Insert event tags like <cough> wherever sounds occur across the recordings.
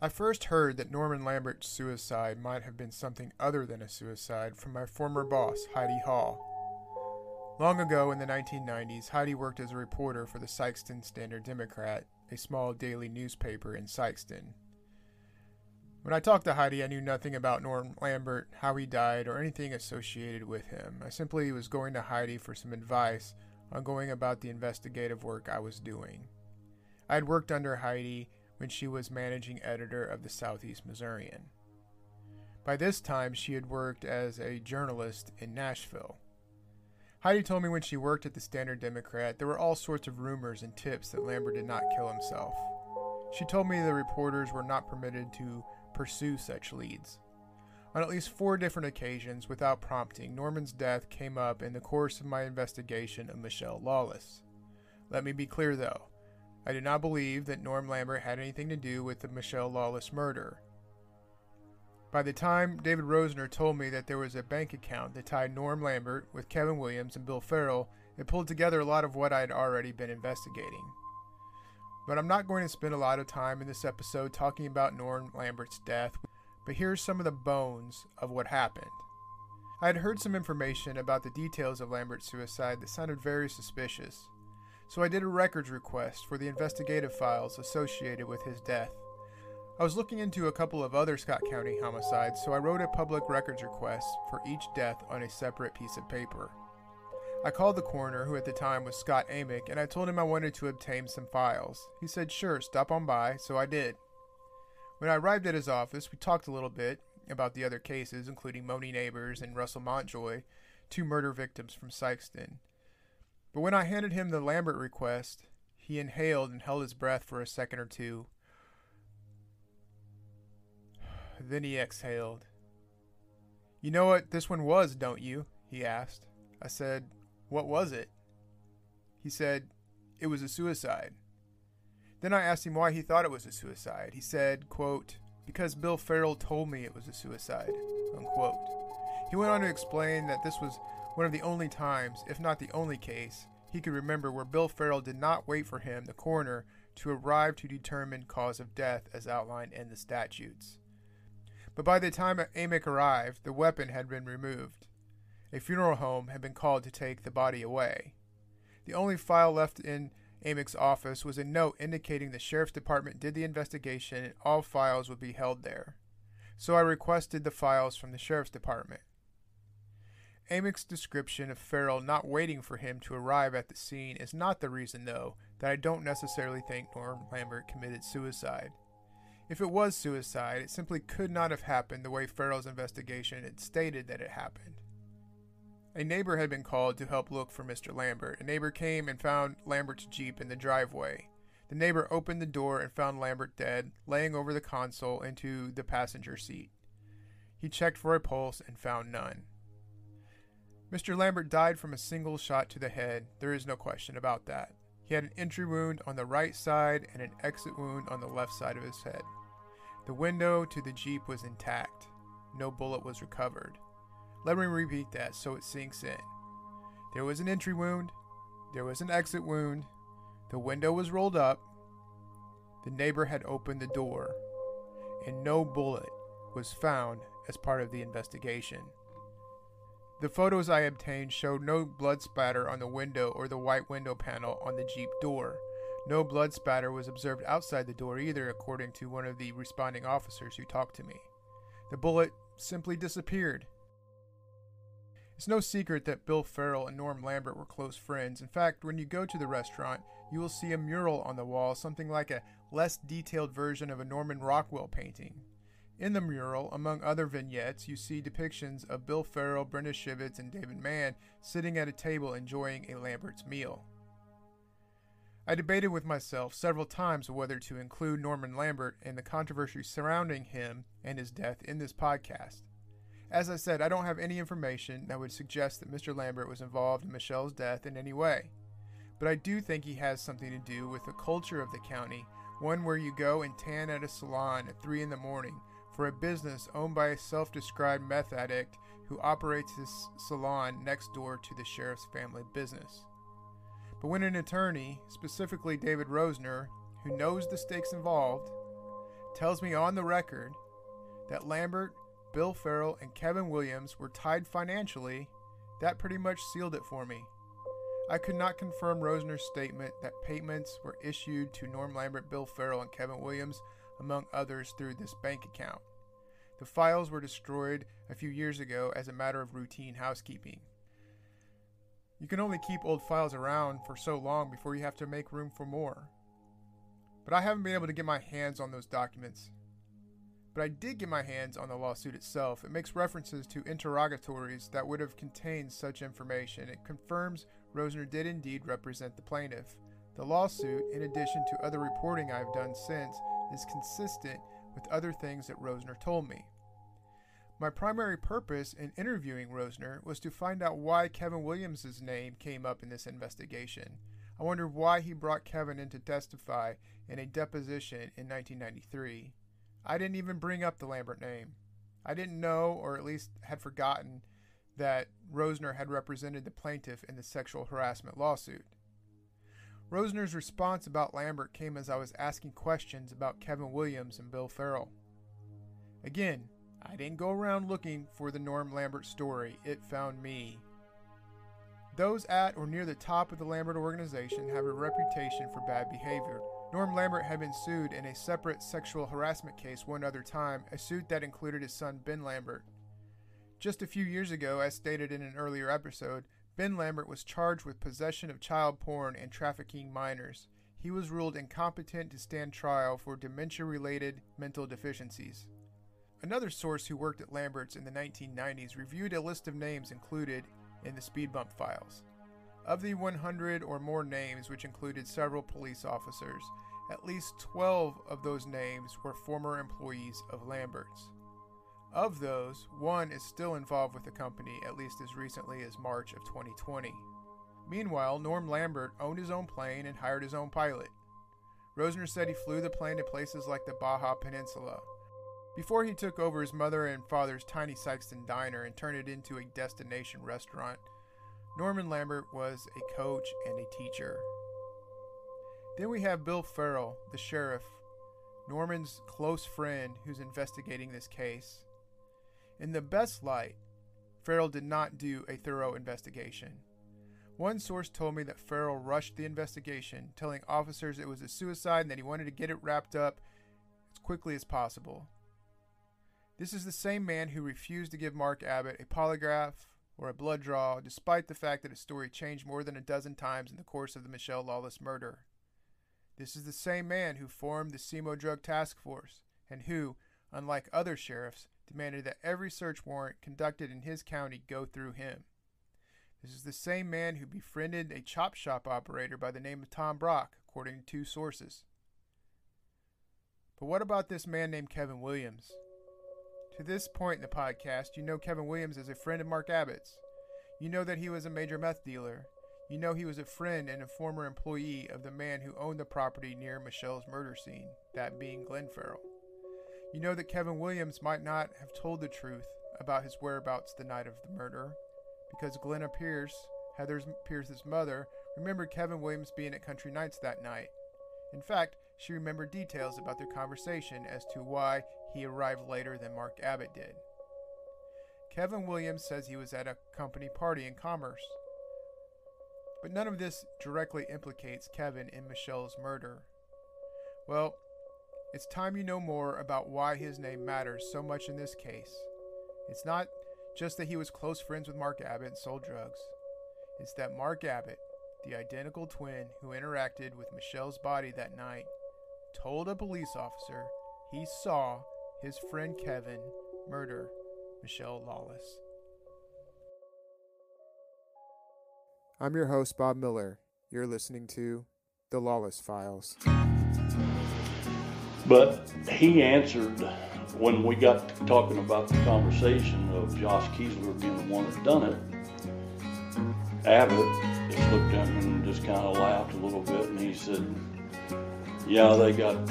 I first heard that Norman Lambert's suicide might have been something other than a suicide from my former boss, Heidi Hall. Long ago in the 1990s, Heidi worked as a reporter for the Sikeston Standard Democrat, a small daily newspaper in Sikeston. When I talked to Heidi, I knew nothing about Norm Lambert, how he died, or anything associated with him. I simply was going to Heidi for some advice on going about the investigative work I was doing. I had worked under Heidi when she was managing editor of the Southeast Missourian. By this time, she had worked as a journalist in Nashville. Heidi told me when she worked at the Standard Democrat, there were all sorts of rumors and tips that Lambert did not kill himself. She told me the reporters were not permitted to pursue such leads. On at least four different occasions, without prompting, Norman's death came up in the course of my investigation of Mischelle Lawless. Let me be clear though. I do not believe that Norm Lambert had anything to do with the Mischelle Lawless murder. By the time David Rosner told me that there was a bank account that tied Norm Lambert with Kevin Williams and Bill Farrell, it pulled together a lot of what I had already been investigating. But I'm not going to spend a lot of time in this episode talking about Norm Lambert's death, but here's some of the bones of what happened. I had heard some information about the details of Lambert's suicide that sounded very suspicious so I did a records request for the investigative files associated with his death. I was looking into a couple of other Scott County homicides, so I wrote a public records request for each death on a separate piece of paper. I called the coroner, who at the time was Scott Amick, and I told him I wanted to obtain some files. He said, sure, stop on by, so I did. When I arrived at his office, we talked a little bit about the other cases, including Moni Neighbors and Russell Montjoy, two murder victims from Sikeston. But when I handed him the Lambert request, he inhaled and held his breath for a second or two. <sighs> Then he exhaled. You know what this one was, don't you? he asked. I said, What was it? He said, It was a suicide. Then I asked him why he thought it was a suicide. He said, quote, Because Bill Farrell told me it was a suicide. Unquote. He went on to explain that this was one of the only times, if not the only case, he could remember where Bill Farrell did not wait for him, the coroner, to arrive to determine cause of death as outlined in the statutes. But by the time Amick arrived, the weapon had been removed. A funeral home had been called to take the body away. The only file left in Amick's office was a note indicating the sheriff's department did the investigation and all files would be held there. So I requested the files from the sheriff's department. Amick's description of Farrell not waiting for him to arrive at the scene is not the reason, though, that I don't necessarily think Norm Lambert committed suicide. If it was suicide, it simply could not have happened the way Farrell's investigation had stated that it happened. A neighbor had been called to help look for Mr. Lambert. A neighbor came and found Lambert's Jeep in the driveway. The neighbor opened the door and found Lambert dead, laying over the console into the passenger seat. He checked for a pulse and found none. Mr. Lambert died from a single shot to the head. There is no question about that. He had an entry wound on the right side and an exit wound on the left side of his head. The window to the Jeep was intact. No bullet was recovered. Let me repeat that so it sinks in. There was an entry wound. There was an exit wound. The window was rolled up. The neighbor had opened the door. And no bullet was found as part of the investigation. The photos I obtained showed no blood spatter on the window or the white window panel on the Jeep door. No blood spatter was observed outside the door either, according to one of the responding officers who talked to me. The bullet simply disappeared. It's no secret that Bill Farrell and Norm Lambert were close friends. In fact, when you go to the restaurant, you will see a mural on the wall, something like a less detailed version of a Norman Rockwell painting. In the mural, among other vignettes, you see depictions of Bill Farrell, Brenda Shivitz, and David Mann sitting at a table enjoying a Lambert's meal. I debated with myself several times whether to include Norman Lambert and the controversy surrounding him and his death in this podcast. As I said, I don't have any information that would suggest that Mr. Lambert was involved in Mischelle's death in any way. But I do think he has something to do with the culture of the county, one where you go and tan at a salon at 3 in the morning for a business owned by a self described meth addict who operates his salon next door to the sheriff's family business. But when an attorney, specifically David Rosner, who knows the stakes involved, tells me on the record that Lambert, Bill Farrell, and Kevin Williams were tied financially, that pretty much sealed it for me. I could not confirm Rosner's statement that payments were issued to Norm Lambert, Bill Farrell, and Kevin Williams, among others, through this bank account. The files were destroyed a few years ago as a matter of routine housekeeping. You can only keep old files around for so long before you have to make room for more. But I haven't been able to get my hands on those documents. But I did get my hands on the lawsuit itself. It makes references to interrogatories that would have contained such information. It confirms Rosner did indeed represent the plaintiff. The lawsuit, in addition to other reporting I've done since, is consistent with other things that Rosner told me. My primary purpose in interviewing Rosner was to find out why Kevin Williams' name came up in this investigation. I wondered why he brought Kevin in to testify in a deposition in 1993. I didn't even bring up the Lambert name. I didn't know, or at least had forgotten, that Rosner had represented the plaintiff in the sexual harassment lawsuit. Rosner's response about Lambert came as I was asking questions about Kevin Williams and Bill Farrell. Again, I didn't go around looking for the Norm Lambert story, it found me. Those at or near the top of the Lambert organization have a reputation for bad behavior. Norm Lambert had been sued in a separate sexual harassment case one other time, a suit that included his son Ben Lambert. Just a few years ago, as stated in an earlier episode, Ben Lambert was charged with possession of child porn and trafficking minors. He was ruled incompetent to stand trial for dementia related mental deficiencies. Another source who worked at Lambert's in the 1990s reviewed a list of names included in the speed bump files. Of the 100 or more names, which included several police officers, at least 12 of those names were former employees of Lambert's. Of those, one is still involved with the company at least as recently as March of 2020. Meanwhile, Norm Lambert owned his own plane and hired his own pilot. Rosner said he flew the plane to places like the Baja Peninsula, before he took over his mother and father's tiny Sikeston diner and turned it into a destination restaurant, Norman Lambert was a coach and a teacher. Then we have Bill Farrell, the sheriff, Norman's close friend who's investigating this case. In the best light, Farrell did not do a thorough investigation. One source told me that Farrell rushed the investigation, telling officers it was a suicide and that he wanted to get it wrapped up as quickly as possible. This is the same man who refused to give Mark Abbott a polygraph or a blood draw, despite the fact that his story changed more than a dozen times in the course of the Mischelle Lawless murder. This is the same man who formed the SEMO Drug Task Force and who, unlike other sheriffs, demanded that every search warrant conducted in his county go through him. This is the same man who befriended a chop shop operator by the name of Tom Brock, according to two sources. But what about this man named Kevin Williams? To this point in the podcast, you know Kevin Williams is a friend of Mark Abbott's. You know that he was a major meth dealer. You know he was a friend and a former employee of the man who owned the property near Mischelle's murder scene, that being Glenn Farrell. You know that Kevin Williams might not have told the truth about his whereabouts the night of the murder, because Glenna Pierce, Heather Pierce's mother, remembered Kevin Williams being at Country Nights that night. In fact, she remembered details about their conversation as to why he arrived later than Mark Abbott did. Kevin Williams says he was at a company party in Commerce. But none of this directly implicates Kevin in Mischelle's murder. Well, it's time you know more about why his name matters so much in this case. It's not just that he was close friends with Mark Abbott and sold drugs. It's that Mark Abbott, the identical twin who interacted with Mischelle's body that night, told a police officer he saw his friend Kevin murder Mischelle Lawless. I'm your host, Bob Miller. You're listening to The Lawless Files. But he answered when we got talking about the conversation of Josh Kiesler being the one that done it. Abbott just looked at him and just kind of laughed a little bit, and he said, "Yeah, they got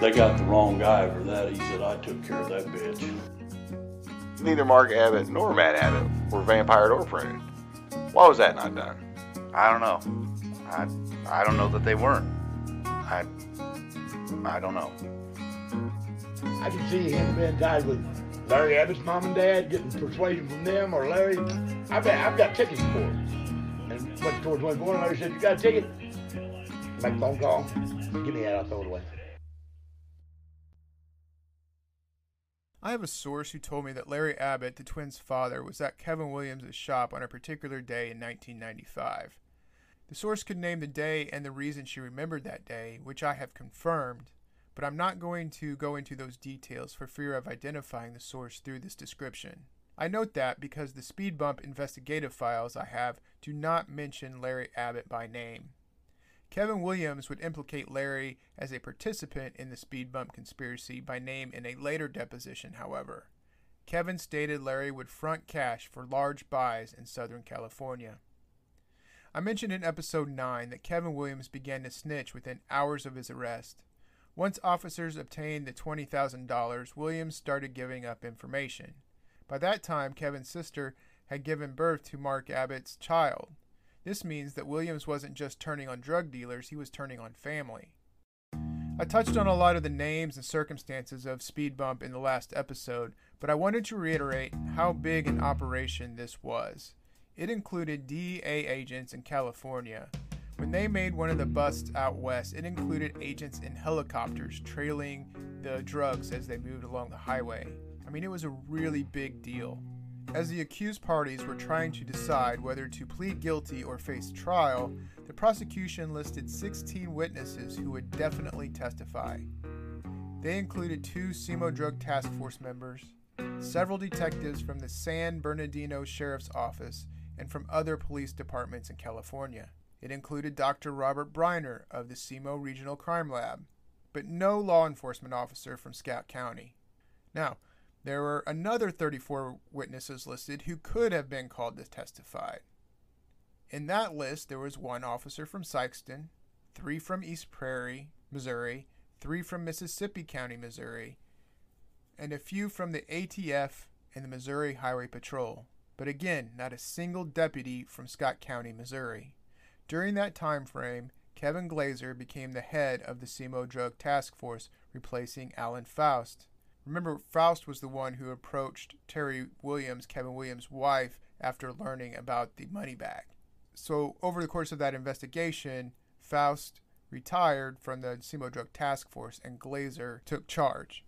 they got the wrong guy for that." He said, "I took care of that bitch." Neither Mark Abbott nor Matt Abbott were vampired or printed. Why was that not done? I don't know. I I don't know that they weren't. I Mm, I don't know. I can see him being tied with Larry Abbott's mom and dad, getting persuasion from them, or Larry. I've got, I've got tickets for it. And went towards 24, and Larry said, You got a ticket? Make a phone call. Give me that, I'll throw it away. I have a source who told me that Larry Abbott, the twins' father, was at Kevin Williams' shop on a particular day in 1995. The source could name the day and the reason she remembered that day, which I have confirmed, but I'm not going to go into those details for fear of identifying the source through this description. I note that because the speed bump investigative files I have do not mention Larry Abbott by name. Kevin Williams would implicate Larry as a participant in the speed bump conspiracy by name in a later deposition, however. Kevin stated Larry would front cash for large buys in Southern California. I mentioned in episode 9 that Kevin Williams began to snitch within hours of his arrest. Once officers obtained the $20,000, Williams started giving up information. By that time, Kevin's sister had given birth to Mark Abbott's child. This means that Williams wasn't just turning on drug dealers, he was turning on family. I touched on a lot of the names and circumstances of Speed Bump in the last episode, but I wanted to reiterate how big an operation this was. It included DEA agents in California. When they made one of the busts out west, it included agents in helicopters trailing the drugs as they moved along the highway. I mean, it was a really big deal. As the accused parties were trying to decide whether to plead guilty or face trial, the prosecution listed 16 witnesses who would definitely testify. They included two SEMO Drug Task Force members, several detectives from the San Bernardino Sheriff's Office, and from other police departments in California. It included Dr. Robert Briner of the SEMO Regional Crime Lab, but no law enforcement officer from Scott County. Now, there were another 34 witnesses listed who could have been called to testify. In that list, there was one officer from Sikeston, three from East Prairie, Missouri, three from Mississippi County, Missouri, and a few from the ATF and the Missouri Highway Patrol. But again, not a single deputy from Scott County, Missouri. During that time frame, Kevin Glazer became the head of the SEMO Drug Task Force, replacing Alan Faust. Remember, Faust was the one who approached Terry Williams, Kevin Williams' wife, after learning about the money bag. So, over the course of that investigation, Faust retired from the SEMO Drug Task Force and Glazer took charge.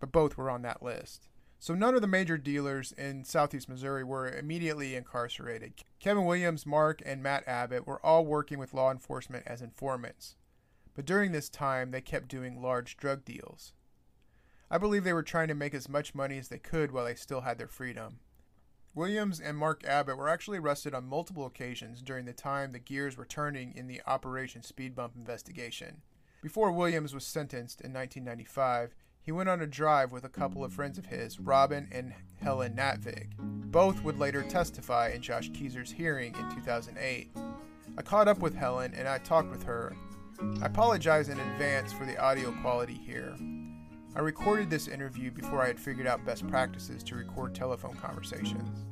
But both were on that list. So none of the major dealers in southeast Missouri were immediately incarcerated. Kevin Williams, Mark, and Matt Abbott were all working with law enforcement as informants. But during this time, they kept doing large drug deals. I believe they were trying to make as much money as they could while they still had their freedom. Williams and Mark Abbott were actually arrested on multiple occasions during the time the gears were turning in the Operation Speed Bump investigation. Before Williams was sentenced in 1995, he went on a drive with a couple of friends of his, Robin and Helen Natvig. Both would later testify in Josh Keezer's hearing in 2008. I caught up with Helen and I talked with her. I apologize in advance for the audio quality here. I recorded this interview before I had figured out best practices to record telephone conversations.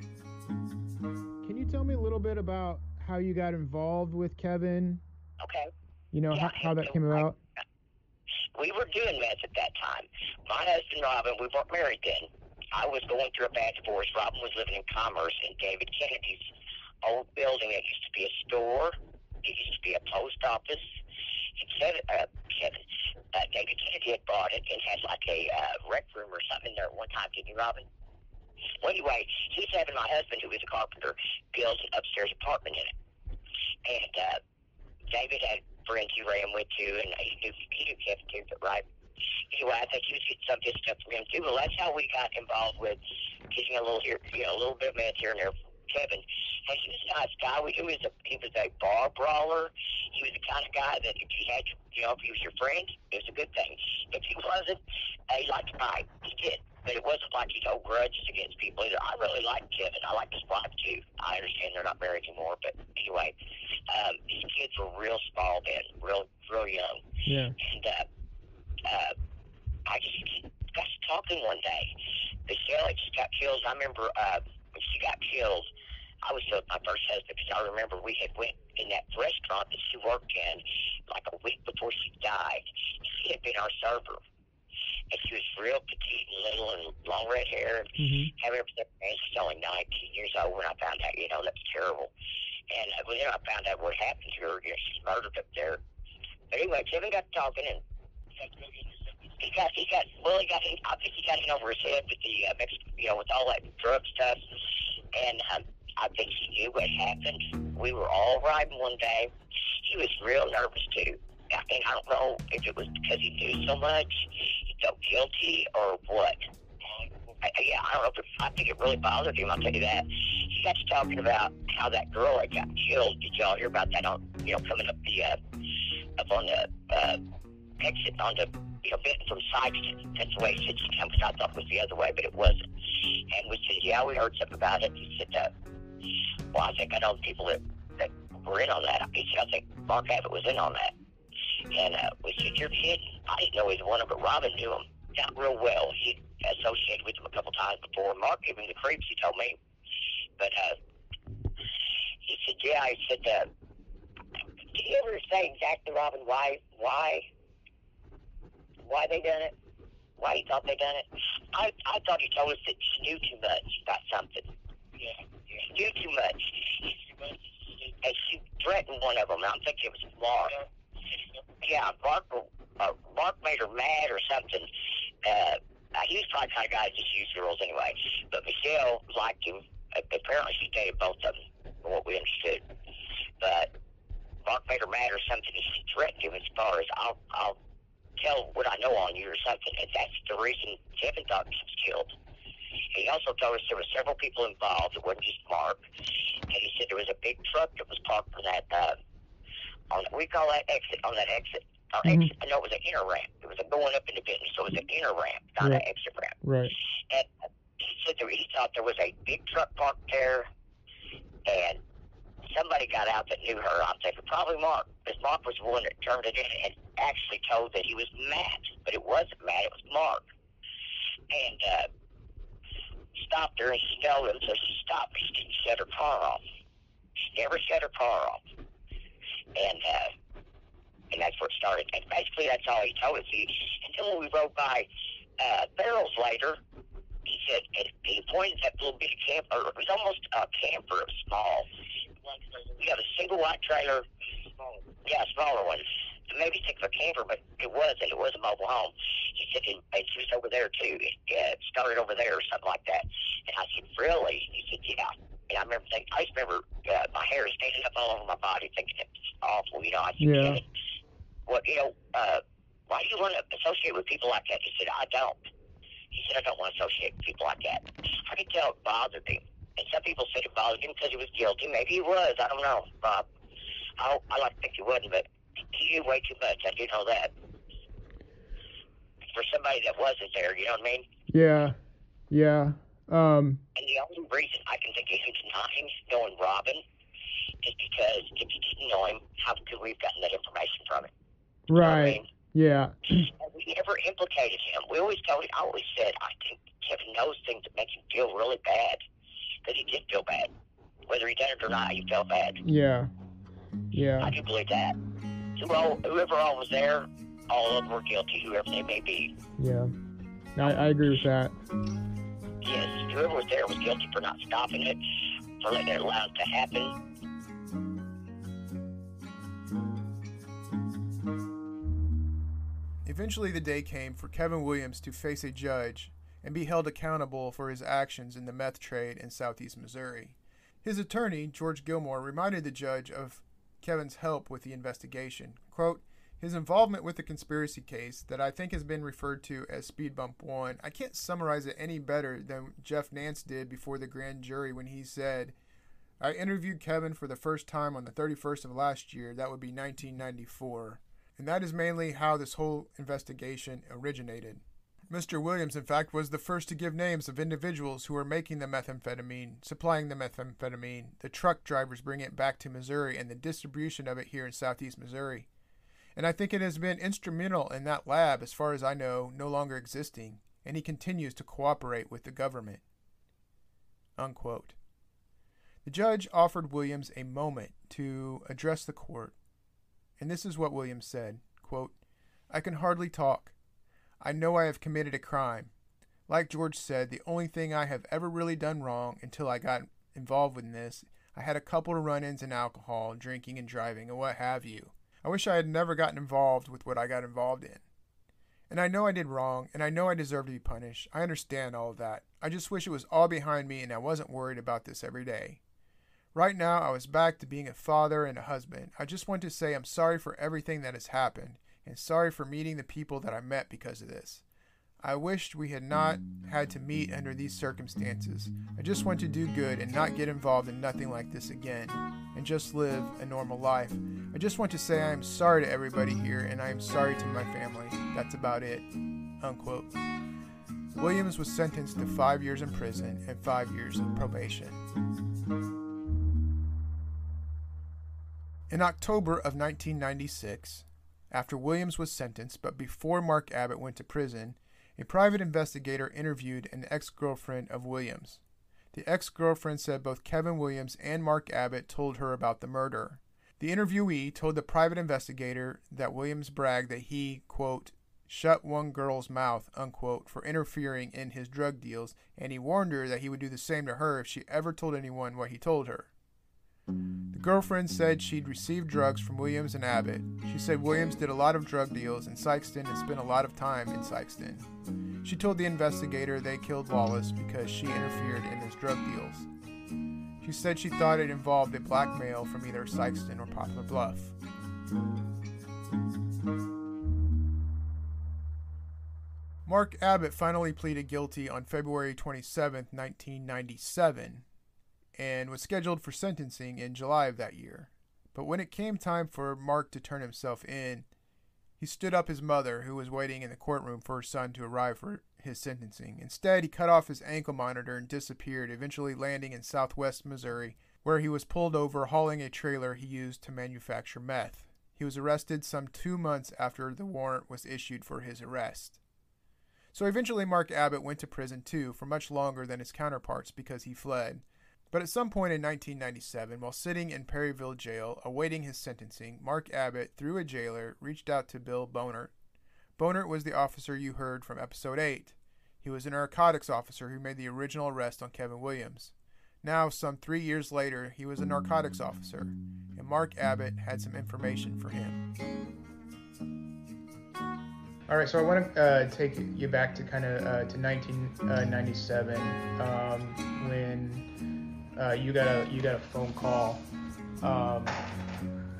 Can you tell me a little bit about how you got involved with Kevin? Okay. You know, Yeah, how, how that came about? We were doing meth at that time. My husband Robin, we weren't married then. I was going through a bad divorce. Robin was living in Commerce in David Kennedy's old building. It used to be a store. It used to be a post office. It said, uh, Kevin, uh, David Kennedy had bought it and had like a uh, rec room or something in there at one time, didn't you, Robin? Well, anyway, he's having my husband, who was a carpenter, build an upstairs apartment in it. And uh, David had friends he ran with too, and he knew he knew Kevin too, but right. Anyway, I think he was getting some of stuff from him too. Well, that's how we got involved with getting a little here, you know, a little bit of meth here and there Kevin. And he was a nice guy. He was a he was a bar brawler. He was the kind of guy that if he had, you know, if he was your friend, it was a good thing. If he wasn't, he liked to fight. He did. But it wasn't like he'd hold grudges against people either. I really like Kevin. I like his wife too. I understand they're not married anymore, but anyway, um, these kids were real small then, real, real young. Yeah. And uh, uh, I just got to talking one day. Mischelle had just got killed. I remember uh, when she got killed, I was with my first husband because I remember we had went in that restaurant that she worked in like a week before she died. She had been our server. And she was real petite and little and long red hair and Mhm. have everything. And she's only 19 years old when I found out, you know, that's terrible. And uh, when then I found out what happened to her, you know, she's murdered up there. But anyway, Kevin got talking and he got, he got, well, he got, I think he got in over his head with the, uh, Mexican, you know, with all that drug stuff. And um, I think he knew what happened. We were all riding one day. He was real nervous too. I- And I don't know if it was because he knew so much, felt guilty or what. I, yeah, I don't know. If it, I think it really bothered him. I'll tell you that. He got to talking about how that girl had got killed. Did y'all hear about that? On you know, coming up the uh, up on the uh, exit on the you know bit from Sikeston. That's the way he said she come. Because I thought it was the other way, but it wasn't. And we said, yeah, we heard something about it. He said, uh, well, I think I know the people that that were in on that. He said, I think Mark Abbott was in on that. And uh, we said, you're kidding. I didn't know either one of them, but Robin knew him not real well. He associated with him a couple times before. Mark gave him the creeps, he told me. But uh, he said, yeah, he said, uh, did he ever say exactly, Robin, why, why, why they done it? Why he thought they done it? I, I thought he told us that she knew too much about something. Yeah. She knew too much. And she threatened one of them. I'm thinking it was Mark. Yeah, Mark, uh, Mark made her mad or something. Uh, he was probably the kind of guy that just used girls anyway. But Mischelle liked him. Apparently, she dated both of them, from what we understood. But Mark made her mad or something, and she threatened him as far as I'll, I'll tell what I know on you or something. And that's the reason Kevin thought she was killed. He also told us there were several people involved. It wasn't just Mark. And he said there was a big truck that was parked on that, uh, on we call that exit, on that exit. Or Mhm. exit. No, it was an inner ramp. It was a going up into business, so it was an inner ramp, not an exit ramp. Right. And he said there, he thought there was a big truck parked there, and somebody got out that knew her. I'm thinking probably Mark, because Mark was the one that turned it in and actually told that he was Matt, but it wasn't Matt, it was Mark. And uh, stopped her and she smelled him, so she stopped, she didn't shut her car off. She never shut her car off. And uh, and that's where it started. And basically, that's all he told us. He, and when we rode by uh, barrels later, he said, and he pointed at that little bitty camper. It was almost a camper, it was small. We have a single white trailer. Yeah, smaller one. Maybe think of a camper, but it wasn't. It was a mobile home. He said, and, and she was over there too. It uh, started over there or something like that. And I said, really? He said, yeah. And I remember thinking, I just remember uh, my hair standing up all over my body, thinking it was awful. You know, I said, Yeah. What you know, uh, why do you want to associate with people like that? He said, I don't. He said, I don't want to associate with people like that. I could tell it bothered him. And some people said it bothered him because he was guilty. Maybe he was. I don't know, Bob. I, I like to think he wasn't, but he knew way too much. I do know that. For somebody that wasn't there, you know what I mean? Yeah. Yeah. Um. And the only reason I can think of him denying knowing Robin is because if he didn't know him, how could we have gotten that information from him? You know I Right. mean? Yeah. <clears throat> And we never implicated him. We always told him, I always said, I think Kevin knows things that make him feel really bad. Because he did feel bad. Whether he did it or not, he felt bad. Yeah. Yeah. I do believe that. Who all, whoever all was there, all of them were guilty, whoever they may be. Yeah. I, I agree with that. Yes, whoever was there was guilty for not stopping it, for letting it allow it to happen. Eventually, the day came for Kevin Williams to face a judge and be held accountable for his actions in the meth trade in southeast Missouri. His attorney, George Gilmore, reminded the judge of Kevin's help with the investigation. Quote, his involvement with the conspiracy case that I think has been referred to as Speed Bump 1, I can't summarize it any better than Jeff Nance did before the grand jury when he said, I interviewed Kevin for the first time on the 31st of last year, that would be 1994, and that is mainly how this whole investigation originated. Mr. Williams, in fact, was the first to give names of individuals who were making the methamphetamine, supplying the methamphetamine, the truck drivers bringing it back to Missouri, and the distribution of it here in southeast Missouri. And I think it has been instrumental in that lab, as far as I know, no longer existing, and he continues to cooperate with the government. Unquote. The judge offered Williams a moment to address the court, and this is what Williams said quote, I can hardly talk. I know I have committed a crime. Like George said, the only thing I have ever really done wrong until I got involved with this, I had a couple of run ins in alcohol, drinking and driving, and what have you. I wish I had never gotten involved with what I got involved in. And I know I did wrong, and I know I deserve to be punished. I understand all of that. I just wish it was all behind me and I wasn't worried about this every day. Right now, I was back to being a father and a husband. I just want to say I'm sorry for everything that has happened, and sorry for meeting the people that I met because of this. I wished we had not had to meet under these circumstances. I just want to do good and not get involved in nothing like this again, and just live a normal life. I just want to say I am sorry to everybody here, and I am sorry to my family. That's about it. Unquote. Williams was sentenced to five years in prison and five years of probation. In October of 1996, after Williams was sentenced, but before Mark Abbott went to prison, a private investigator interviewed an ex girlfriend of Williams. The ex girlfriend said both Kevin Williams and Mark Abbott told her about the murder. The interviewee told the private investigator that Williams bragged that he, quote, shut one girl's mouth, unquote, for interfering in his drug deals, and he warned her that he would do the same to her if she ever told anyone what he told her. The girlfriend said she'd received drugs from Williams and Abbott. She said Williams did a lot of drug deals in Sikeston and spent a lot of time in Sikeston. She told the investigator they killed Wallace because she interfered in his drug deals. She said she thought it involved a black male from either Sikeston or Poplar Bluff. Mark Abbott finally pleaded guilty on February 27, 1997, and was scheduled for sentencing in July of that year. But when it came time for Mark to turn himself in, he stood up his mother, who was waiting in the courtroom for her son to arrive for his sentencing. Instead, he cut off his ankle monitor and disappeared, eventually landing in southwest Missouri, where he was pulled over hauling a trailer he used to manufacture meth. He was arrested some two months after the warrant was issued for his arrest. So eventually, Mark Abbott went to prison too for much longer than his counterparts because he fled. But at some point in 1997, while sitting in Perryville jail awaiting his sentencing, Mark Abbott, through a jailer, reached out to Bill Bonert. Bonert was the officer you heard from episode 8. He was a narcotics officer who made the original arrest on Kevin Williams. Now, some three years later, he was a narcotics officer, and Mark Abbott had some information for him. All right, so I want to uh, take you back to kind of uh, to 1997 um, when uh, you got a you got a phone call um,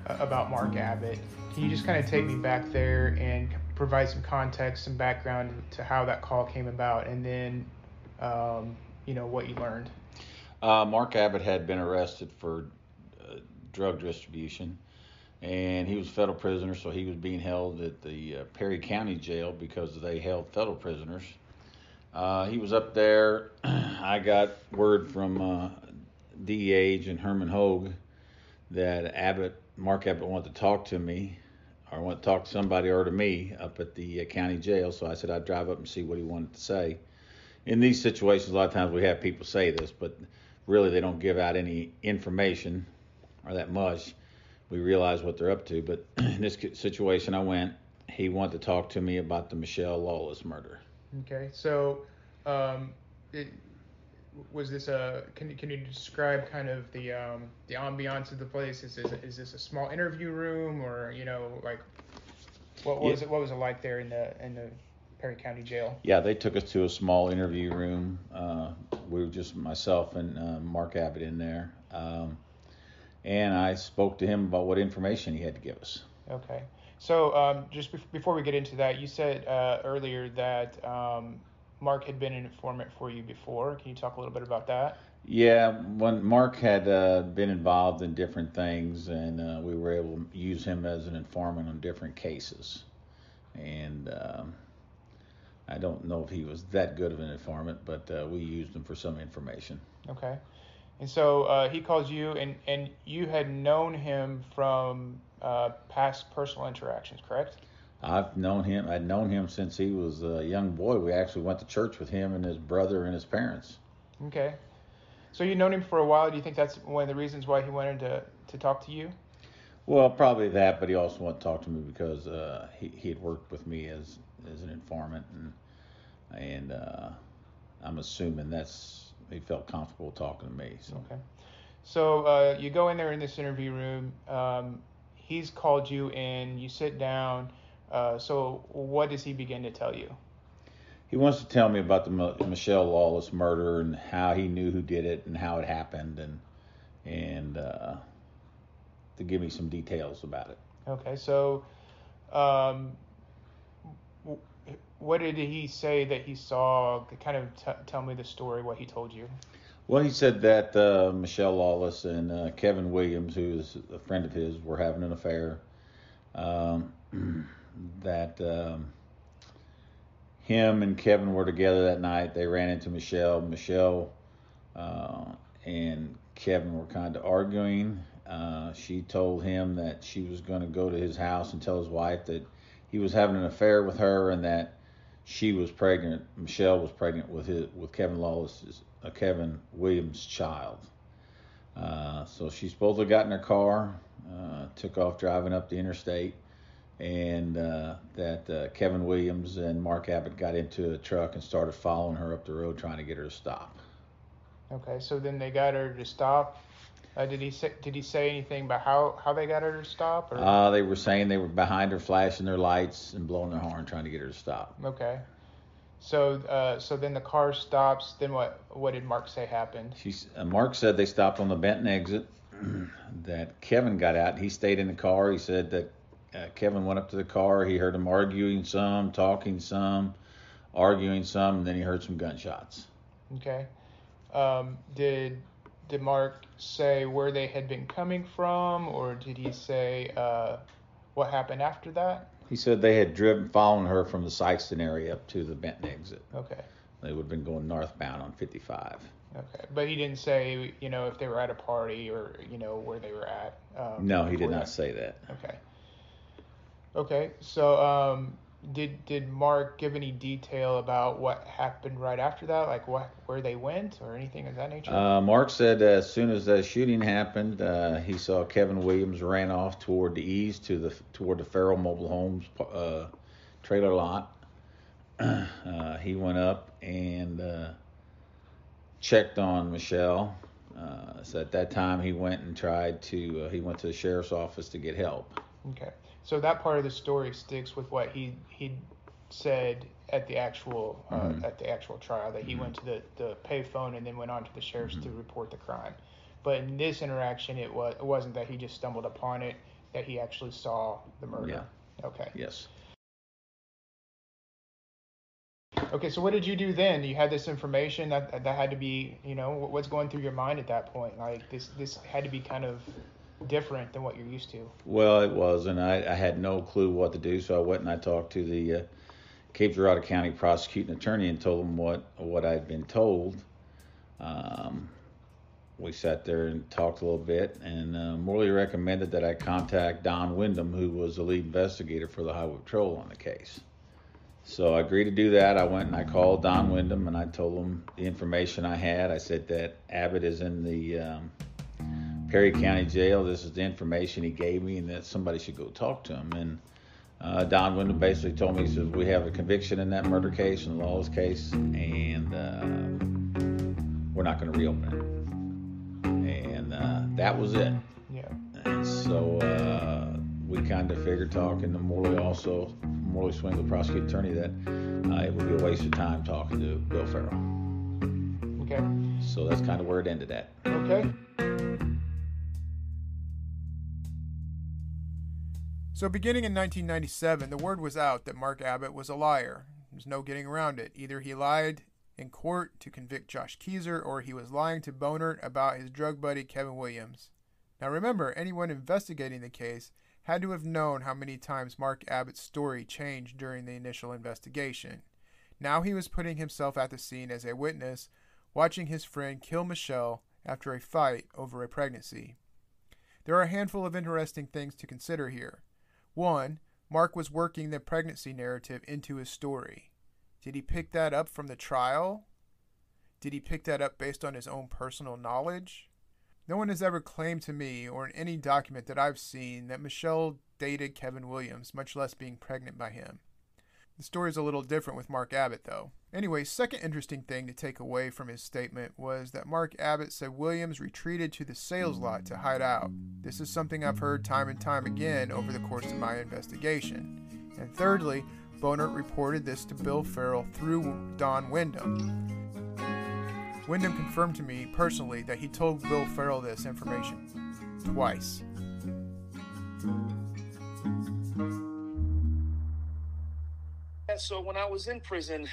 about Mark Abbott. Can you just kind of take me back there and provide some context, some background to how that call came about, and then um, you know what you learned? Uh, Mark Abbott had been arrested for uh, drug distribution and he was federal prisoner, so he was being held at the uh, Perry County Jail because they held federal prisoners. Uh, he was up there. <clears throat> I got word from uh, DEA agent Herman Hogue that Abbott, Mark Abbott, wanted to talk to me, or wanted to talk to somebody or to me up at the uh, county jail. So I said I'd drive up and see what he wanted to say. In these situations, a lot of times we have people say this, but really they don't give out any information or that much we realize what they're up to. But <clears throat> in this situation, I went. He wanted to talk to me about the Mischelle Lawless murder. Okay, so um, it, was this a? Can you can you describe kind of the um, the ambiance of the place? Is this, is this a small interview room or you know like what, what was it? What was it like there in the in the Perry County Jail? Yeah, they took us to a small interview room. Uh, we were just myself and uh, Mark Abbott in there. Um, and I spoke to him about what information he had to give us. Okay. So um, just be- before we get into that, you said uh, earlier that um, Mark had been an informant for you before. Can you talk a little bit about that? Yeah, when Mark had uh, been involved in different things, and uh, we were able to use him as an informant on different cases. And um, I don't know if he was that good of an informant, but uh, we used him for some information. Okay. And so uh, he calls you, and, and you had known him from uh, past personal interactions, correct? I've known him. I'd known him since he was a young boy. We actually went to church with him and his brother and his parents. Okay. So you've known him for a while. Do you think that's one of the reasons why he wanted to, to talk to you? Well, probably that, but he also wanted to talk to me because uh, he he had worked with me as as an informant, and and uh, I'm assuming that's he felt comfortable talking to me. So. Okay. So uh, you go in there in this interview room. Um, he's called you in. You sit down. Uh, so what does he begin to tell you? He wants to tell me about the Mischelle Lawless murder and how he knew who did it and how it happened and and uh, to give me some details about it. Okay. So, um, what did he say that he saw? Kind of t- tell me the story. What he told you. Well, he said that uh, Mischelle Lawless and uh, Kevin Williams, who is a friend of his, were having an affair. Um, <clears throat> that um, him and Kevin were together that night. They ran into Mischelle. Mischelle uh, and Kevin were kind of arguing. Uh, she told him that she was going to go to his house and tell his wife that he was having an affair with her and that she was pregnant. Mischelle was pregnant with his with Kevin Lawless's uh, Kevin Williams' child. Uh, so she supposedly got in her car, uh, took off driving up the interstate, and uh, that uh, Kevin Williams and Mark Abbott got into a truck and started following her up the road, trying to get her to stop. Okay. So then they got her to stop. Uh, did he say Did he say anything about how, how they got her to stop? Or? Uh, they were saying they were behind her, flashing their lights and blowing their horn, trying to get her to stop. Okay. So uh, so then the car stops. Then what what did Mark say happened? She's, uh, Mark said they stopped on the Benton exit. <clears throat> that Kevin got out. He stayed in the car. He said that uh, Kevin went up to the car. He heard them arguing some, talking some, arguing some, and then he heard some gunshots. Okay. Um, did did Mark say where they had been coming from, or did he say uh, what happened after that? He said they had driven, following her from the Sikeston area up to the Benton exit. Okay. They would have been going northbound on 55. Okay, but he didn't say you know if they were at a party or you know where they were at. Um, No, he did not that? say that. Okay. Okay, so um, did did Mark give any detail about what happened right after that, like what where they went or anything of that nature? Uh, Mark said as soon as the shooting happened, uh, he saw Kevin Williams ran off toward the east to the toward the Farrell Mobile Homes uh, trailer lot. <clears throat> Uh, he went up and uh, checked on Mischelle. Uh, so at that time, he went and tried to. Uh, he went to the sheriff's office to get help. Okay, so that part of the story sticks with what he he said at the actual uh, Mhm. at the actual trial that he went to the the payphone and then went on to the sheriff's to report the crime. But in this interaction, it was it wasn't that he just stumbled upon it; that he actually saw the murder. Yeah. Okay. Yes. Okay, so what did you do then? You had this information that that had to be, you know, what's going through your mind at that point? Like this this had to be kind of different than what you're used to. Well, it was, and I, I had no clue what to do, so I went and I talked to the uh, Cape Girardeau County prosecuting attorney and told him what what I'd been told. Um, we sat there and talked a little bit, and uh, Morley recommended that I contact Don Wyndham, who was the lead investigator for the Highway Patrol on the case. So I agreed to do that. I went and I called Don Wyndham and I told him the information I had. I said that Abbott is in the um, Perry County Jail. This is the information he gave me, and that somebody should go talk to him. And uh, Don Wyndham basically told me, he says, We have a conviction in that murder case, in the Lawless case, and uh, we're not going to reopen it. And uh, that was it. Yeah. And so uh, we kind of figured, talking to Morley also, Morley Swingle, the prosecuting attorney, that uh, it would be a waste of time talking to Bill Farrell. Okay. So that's kind of where it ended at. Okay. So, beginning in 1997, the word was out that Mark Abbott was a liar. There's no getting around it. Either he lied in court to convict Josh Keysor or he was lying to Bohnert about his drug buddy Kevin Williams. Now remember, anyone investigating the case had to have known how many times Mark Abbott's story changed during the initial investigation. Now he was putting himself at the scene as a witness, watching his friend kill Mischelle after a fight over a pregnancy. There are a handful of interesting things to consider here. One, Mark was working the pregnancy narrative into his story. Did he pick that up from the trial? Did he pick that up based on his own personal knowledge? No one has ever claimed to me, or in any document that I've seen, that Mischelle dated Kevin Williams, much less being pregnant by him. The story is a little different with Mark Abbott, though. Anyway, second interesting thing to take away from his statement was that Mark Abbott said Williams retreated to the sales lot to hide out. This is something I've heard time and time again over the course of my investigation. And thirdly, Bohnert reported this to Bill Farrell through Don Wyndham. Wyndham confirmed to me personally that he told Bill Farrell this information twice. So when I was in prison,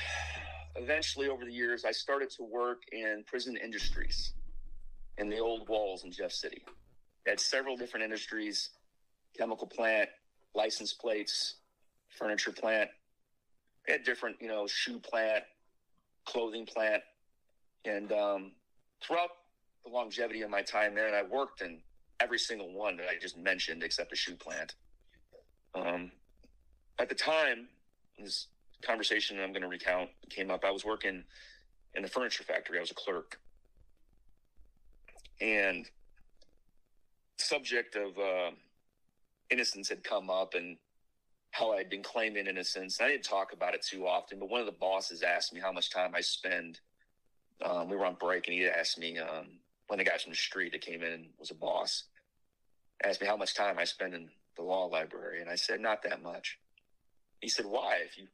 eventually over the years, I started to work in prison industries in the old walls in Jeff City. Had several different industries chemical plant, license plates, furniture plant. Had different, you know, shoe plant, clothing plant. And um, throughout the longevity of my time there, and I worked in every single one that I just mentioned except the shoe plant. Um, at the time, this conversation I'm going to recount came up. I was working in the furniture factory. I was a clerk, and subject of uh, innocence had come up and how I'd been claiming innocence. I didn't talk about it too often, but one of the bosses asked me how much time I spend. Um, we were on break, and he asked me um, one of the guys from the street that came in was a boss. Asked me how much time I spend in the law library, and I said not that much. He said, "Why? If you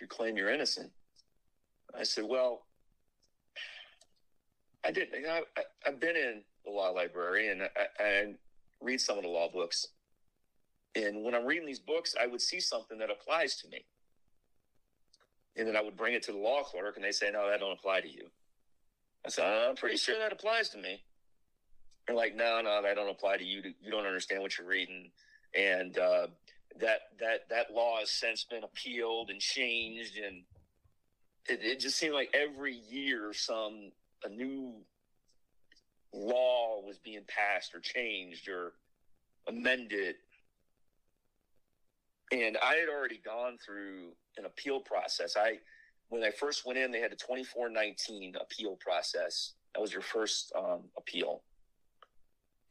you claim you're innocent?" I said, "Well, I did. You know, I, I've been in the law library, and I, I read some of the law books. And when I'm reading these books, I would see something that applies to me, and then I would bring it to the law clerk, and they say, "No, that don't apply to you." I said, "I'm pretty sure that applies to me." They're like, "No, no, that don't apply to you. You don't understand what you're reading." And uh, that that that law has since been appealed and changed, and it, it just seemed like every year some a new law was being passed or changed or amended. And I had already gone through an appeal process. I when I first went in, they had a 2419 appeal process. That was your first um, appeal.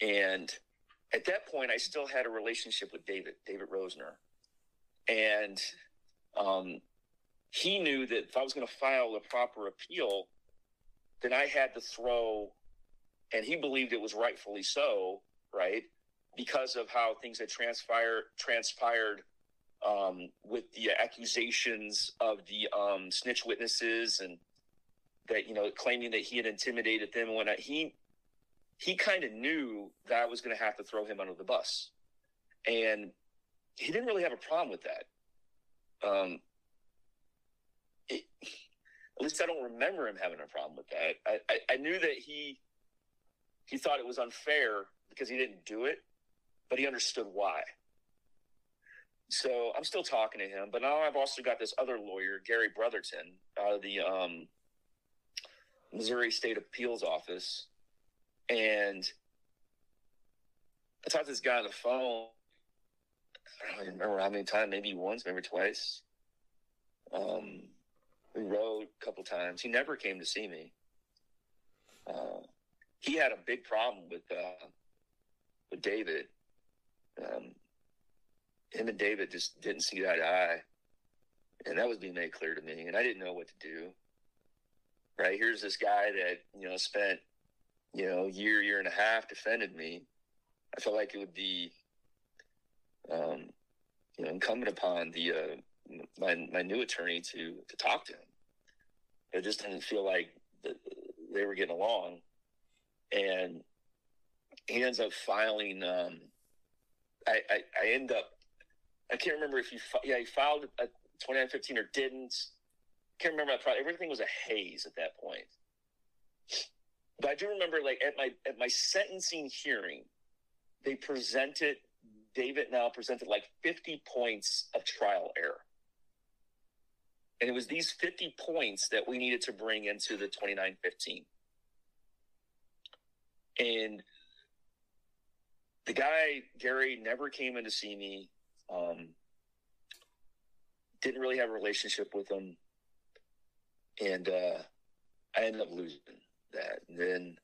And at that point, I still had a relationship with David, David Rosner. And um, he knew that if I was going to file a proper appeal, then I had to throw, and he believed it was rightfully so, right? Because of how things had transpired, transpired um, with the accusations of the um, snitch witnesses and that, you know, claiming that he had intimidated them. When I, he, he kind of knew that I was going to have to throw him under the bus. And he didn't really have a problem with that. Um, it, at least I don't remember him having a problem with that. I, I, I, knew that he he thought it was unfair because he didn't do it, but he understood why. So I'm still talking to him, but now I've also got this other lawyer, Gary Brotherton, out of the um, Missouri State Appeals Office, and I talked to this guy on the phone. I don't even remember how many times, maybe once, maybe twice. Um, we rode a couple times. He never came to see me. Uh, he had a big problem with uh, with David. Um, him and David just didn't see eye to eye, and that was being made clear to me. And I didn't know what to do. Right here's this guy that you know spent you know year year and a half defended me. I felt like it would be um, you know incumbent upon the uh, my my new attorney to to talk to him. It just didn't feel like the, they were getting along, and he ends up filing. Um, I, I I end up I can't remember if he yeah he filed a 2915 or didn't, can't remember that. Probably everything was a haze at that point. But I do remember, like at my at my sentencing hearing, they presented David now presented like 50 points of trial error. And it was these 50 points that we needed to bring into the 2915. And the guy, Gary, never came in to see me. Um, didn't really have a relationship with him. And uh, I ended up losing that. And then,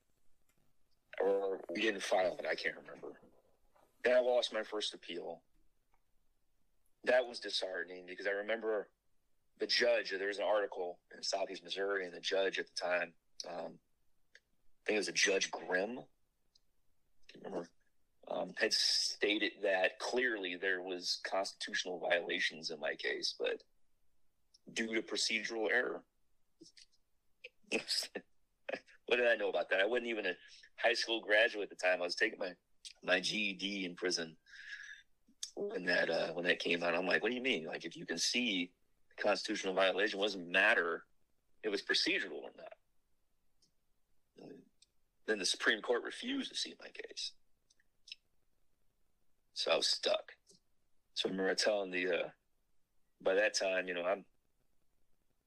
or we didn't file it, I can't remember. Then I lost my first appeal. That was disheartening because I remember the judge, there was an article in Southeast Missouri, and the judge at the time, um, I think it was a Judge Grimm, I remember, um, had stated that clearly there was constitutional violations in my case, but due to procedural error. <laughs> what did I know about that? I wasn't even a high school graduate at the time. I was taking my my GED in prison when that uh, when that came out. I'm like, what do you mean? Like, if you can see the constitutional violation, doesn't matter it was procedural or not. Then the Supreme Court refused to see my case, so I was stuck. So I remember telling the uh, by that time, you know, I'm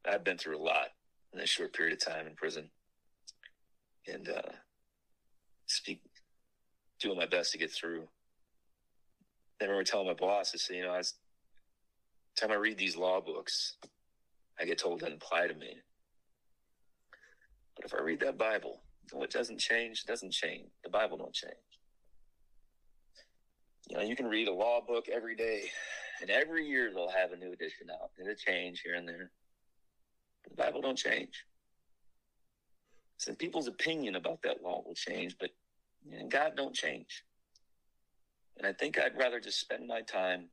I've been through a lot in a short period of time in prison, and uh, speak doing my best to get through. I remember telling my boss, I said, you know, I was, time I read these law books, I get told it doesn't apply to me. But if I read that Bible, what doesn't change, doesn't change. The Bible don't change. You know, you can read a law book every day, and every year they'll have a new edition out. It'll change here and there. The Bible don't change. So people's opinion about that law will change, but and God don't change. And I think I'd rather just spend my time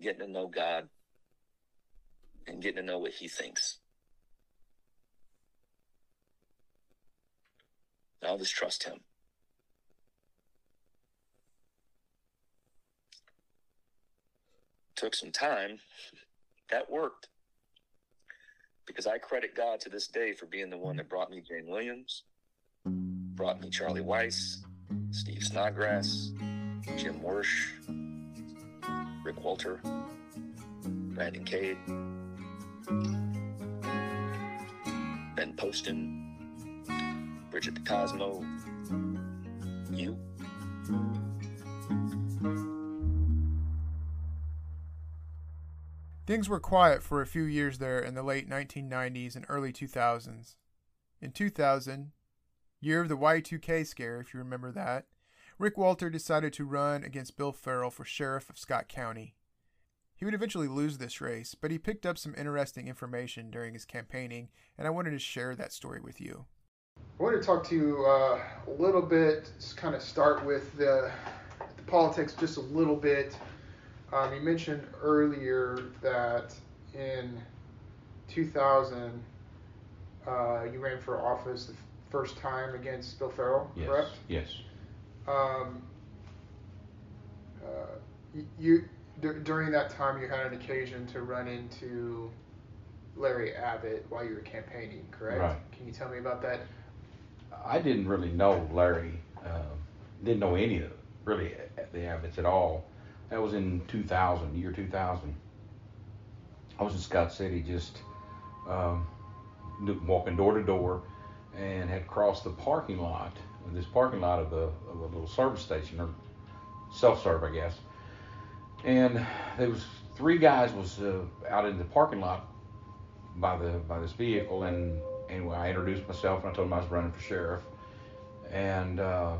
getting to know God and getting to know what He thinks. I'll just trust Him. Took some time. That worked. Because I credit God to this day for being the one that brought me Jane Williams, brought me Charlie Weiss, Steve Snodgrass, Jim Wersch, Rick Walter, Brandon Cade, Ben Poston, Bridget Cosmo, you. Things were quiet for a few years there in the late 1990s and early 2000s. In 2000, year of the Y2K scare, if you remember that, Rick Walter decided to run against Bill Farrell for sheriff of Scott County. He would eventually lose this race, but he picked up some interesting information during his campaigning, and I wanted to share that story with you. I want to talk to you uh, a little bit, just kind of start with the, the politics just a little bit. Um, you mentioned earlier that in 2000 uh, you ran for office the first time against Bill Farrell, yes. correct? Yes. Um, uh, you d- during that time you had an occasion to run into Larry Abbott while you were campaigning, correct? Right. Can you tell me about that? I didn't really know Larry. Uh, didn't know any of really the Abbotts at all. That was in 2000, year 2000. I was in Scott City, just um, walking door to door, and had crossed the parking lot, this parking lot of a, of a little service station or self-serve, I guess. And there was three guys was uh, out in the parking lot by the by this vehicle, and anyway, I introduced myself and I told them I was running for sheriff, and uh,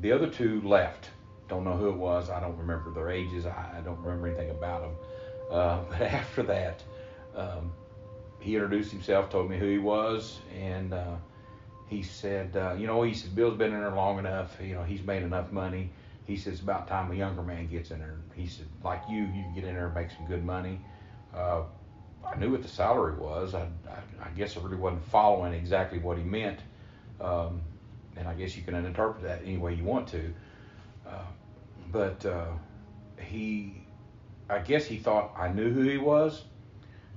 the other two left. Don't know who it was. I don't remember their ages. I, I don't remember anything about them. Uh, <laughs> but after that, um, he introduced himself, told me who he was, and uh, he said, uh, you know, he said Bill's been in there long enough. You know, he's made enough money. He said it's about time a younger man gets in there. He said, like you, you can get in there and make some good money. Uh, I knew what the salary was. I, I, I, guess I really wasn't following exactly what he meant. Um, and I guess you can interpret that any way you want to. Uh, but uh, he, I guess he thought I knew who he was.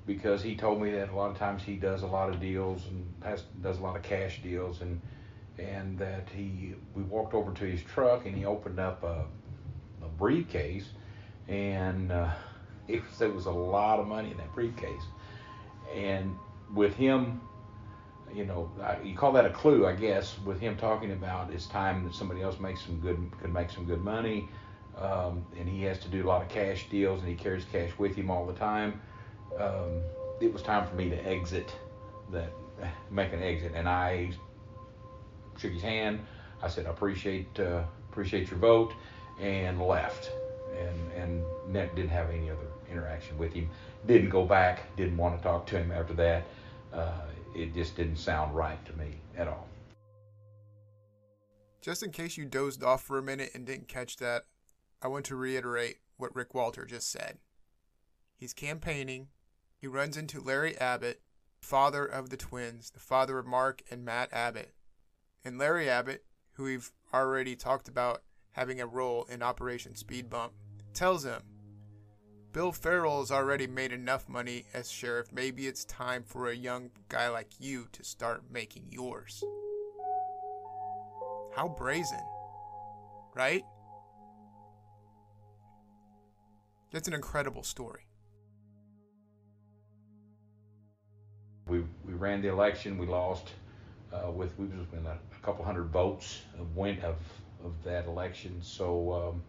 because he told me that a lot of times he does a lot of deals and has does a lot of cash deals and and that he we walked over to his truck and he opened up a, a briefcase and uh, <laughs> it was, there was a lot of money in that briefcase and with him you know I, you call that a clue i guess with him talking about it's time that somebody else makes some good could make some good money um, and he has to do a lot of cash deals and he carries cash with him all the time. Um, it was time for me to exit that make an exit and i shook his hand. I said i appreciate uh, appreciate your vote and left. And and ne- didn't have any other interaction with him. Didn't go back didn't want to talk to him after that. Uh, it just didn't sound right to me at all. Just in case you dozed off for a minute and didn't catch that, I want to reiterate what Rick Walter just said. He's campaigning. He runs into Larry Abbott, father of the twins, the father of Mark and Matt Abbott. And Larry Abbott, who we've already talked about having a role in Operation Speed Bump, tells him Bill Farrell has already made enough money as sheriff. Maybe it's time for a young guy like you to start making yours. How brazen, right? That's an incredible story. we we ran the election we lost uh, with we was within a, a couple hundred votes of win of of that election so um,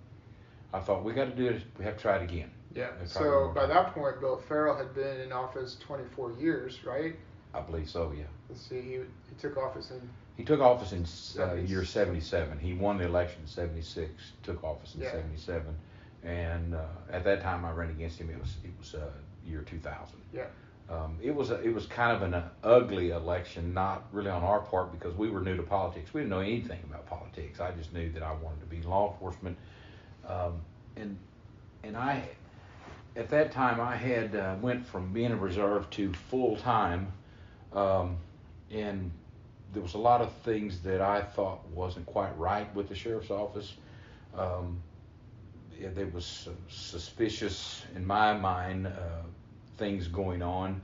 I thought we got to do it we have to try it again Yeah. We tried it So by that point, Bill Farrell had been in office 24 years, right? I believe so yeah Let's see. He, he took office in He took office in uh, year 77. He won the election in 76, took office in Yeah. 77. And uh, at that time I ran against him. It was it was uh, year 2000. yeah. Um, it was a, it was kind of an uh, ugly election, not really on our part because we were new to politics. We didn't know anything about politics. I just knew that I wanted to be law enforcement. Um, and and I at that time I had uh, went from being a reserve to full time, um, and there was a lot of things that I thought wasn't quite right with the sheriff's office. Um, yeah, there was suspicious, in my mind, uh, things going on.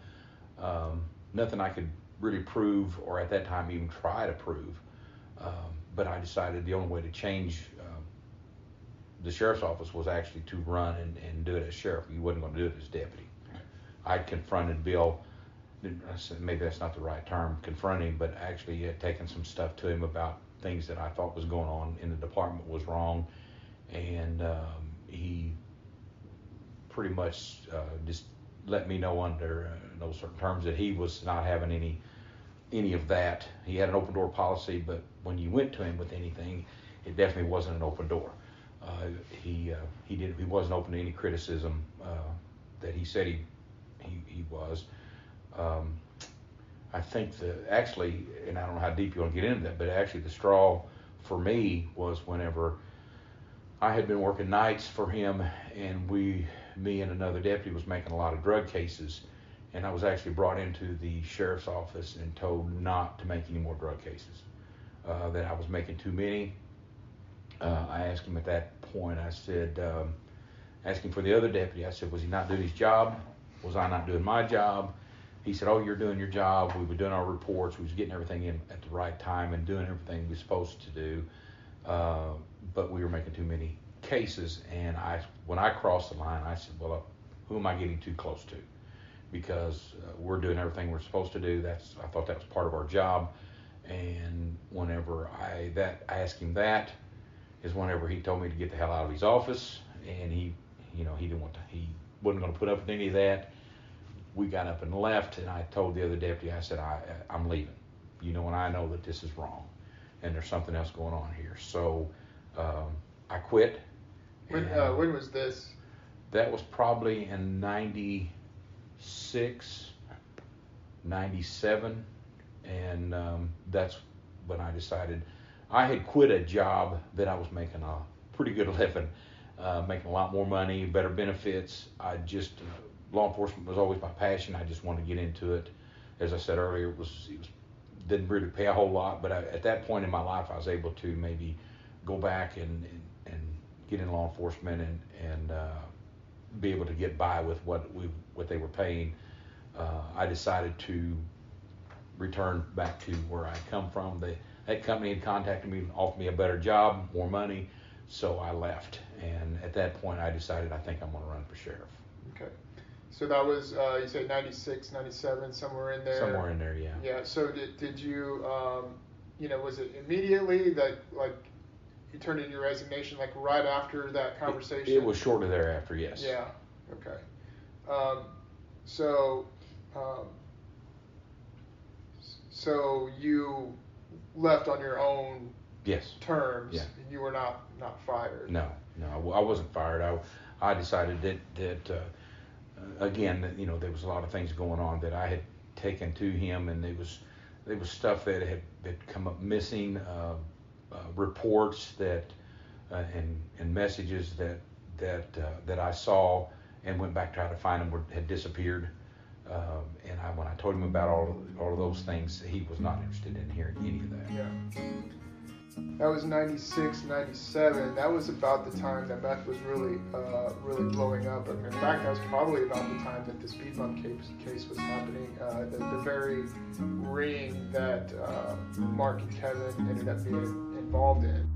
Um, nothing I could really prove, or at that time even try to prove. Um, but I decided the only way to change um, the sheriff's office was actually to run and, and do it as sheriff. You wasn't going to do it as deputy. I confronted Bill. I said maybe that's not the right term, confronting, but actually had taken some stuff to him about things that I thought was going on in the department was wrong, and um, he pretty much uh, just let me know under uh, no certain terms that he was not having any any of that. He had an open door policy, but when you went to him with anything, it definitely wasn't an open door. Uh, he uh, he did he wasn't open to any criticism uh, that he said he he, he was. Um, I think the actually, and I don't know how deep you want to get into that, but actually the straw for me was whenever I had been working nights for him, and we, me and another deputy, was making a lot of drug cases, and I was actually brought into the sheriff's office and told not to make any more drug cases, uh, that I was making too many. Uh, I asked him at that point. I said, um, asking for the other deputy. I said, was he not doing his job? Was I not doing my job? He said, oh, you're doing your job. We were doing our reports. We was getting everything in at the right time and doing everything we were supposed to do. Uh, but we were making too many cases. And I, when I crossed the line, I said, well, uh, who am I getting too close to? Because uh, we're doing everything we're supposed to do. That's I thought that was part of our job. And whenever I that I asked him that, is whenever he told me to get the hell out of his office, and he, you know, he didn't want to. He wasn't going to put up with any of that. We got up and left, and I told the other deputy, I said, I, I'm leaving. You know, and I know that this is wrong, and there's something else going on here. So um, I quit. When uh, when was this? That was probably in '96, '97, and um, that's when I decided I had quit a job that I was making a pretty good <laughs> living, uh, making a lot more money, better benefits. I just uh, law enforcement was always my passion. I just wanted to get into it. As I said earlier, it was it was didn't really pay a whole lot, but I, at that point in my life, I was able to maybe go back and and, and get in law enforcement and and uh, be able to get by with what we what they were paying. uh, I decided to return back to where I come from. The, that company had contacted me, offered me a better job, more money, so I left. And at that point, I decided I think I'm going to run for sheriff. Okay. So that was uh, you say 96, 97, somewhere in there. Somewhere in there, yeah. Yeah. So did did you um, you know was it immediately that like you turned in your resignation like right after that conversation? It, it was shortly thereafter, yes. Yeah. Okay. Um, so um, so you left on your own yes terms. Yeah. You were not not fired. No, no, I wasn't fired. I I decided that that. Uh, again, you know, there was a lot of things going on that I had taken to him, and there was there was stuff that had, had come up missing, uh, reports that uh, and and messages that that uh, that I saw and went back to try to find them were, had disappeared. Um, and I, when I told him about all of, all of those things, he was not interested in hearing any of that. Yeah. That was 96, 97. That was about the time that meth was really, uh, really blowing up. In fact, that was probably about the time that the speed bump case, case was happening. Uh, the, the very ring that uh, Mark and Kevin ended up being involved in.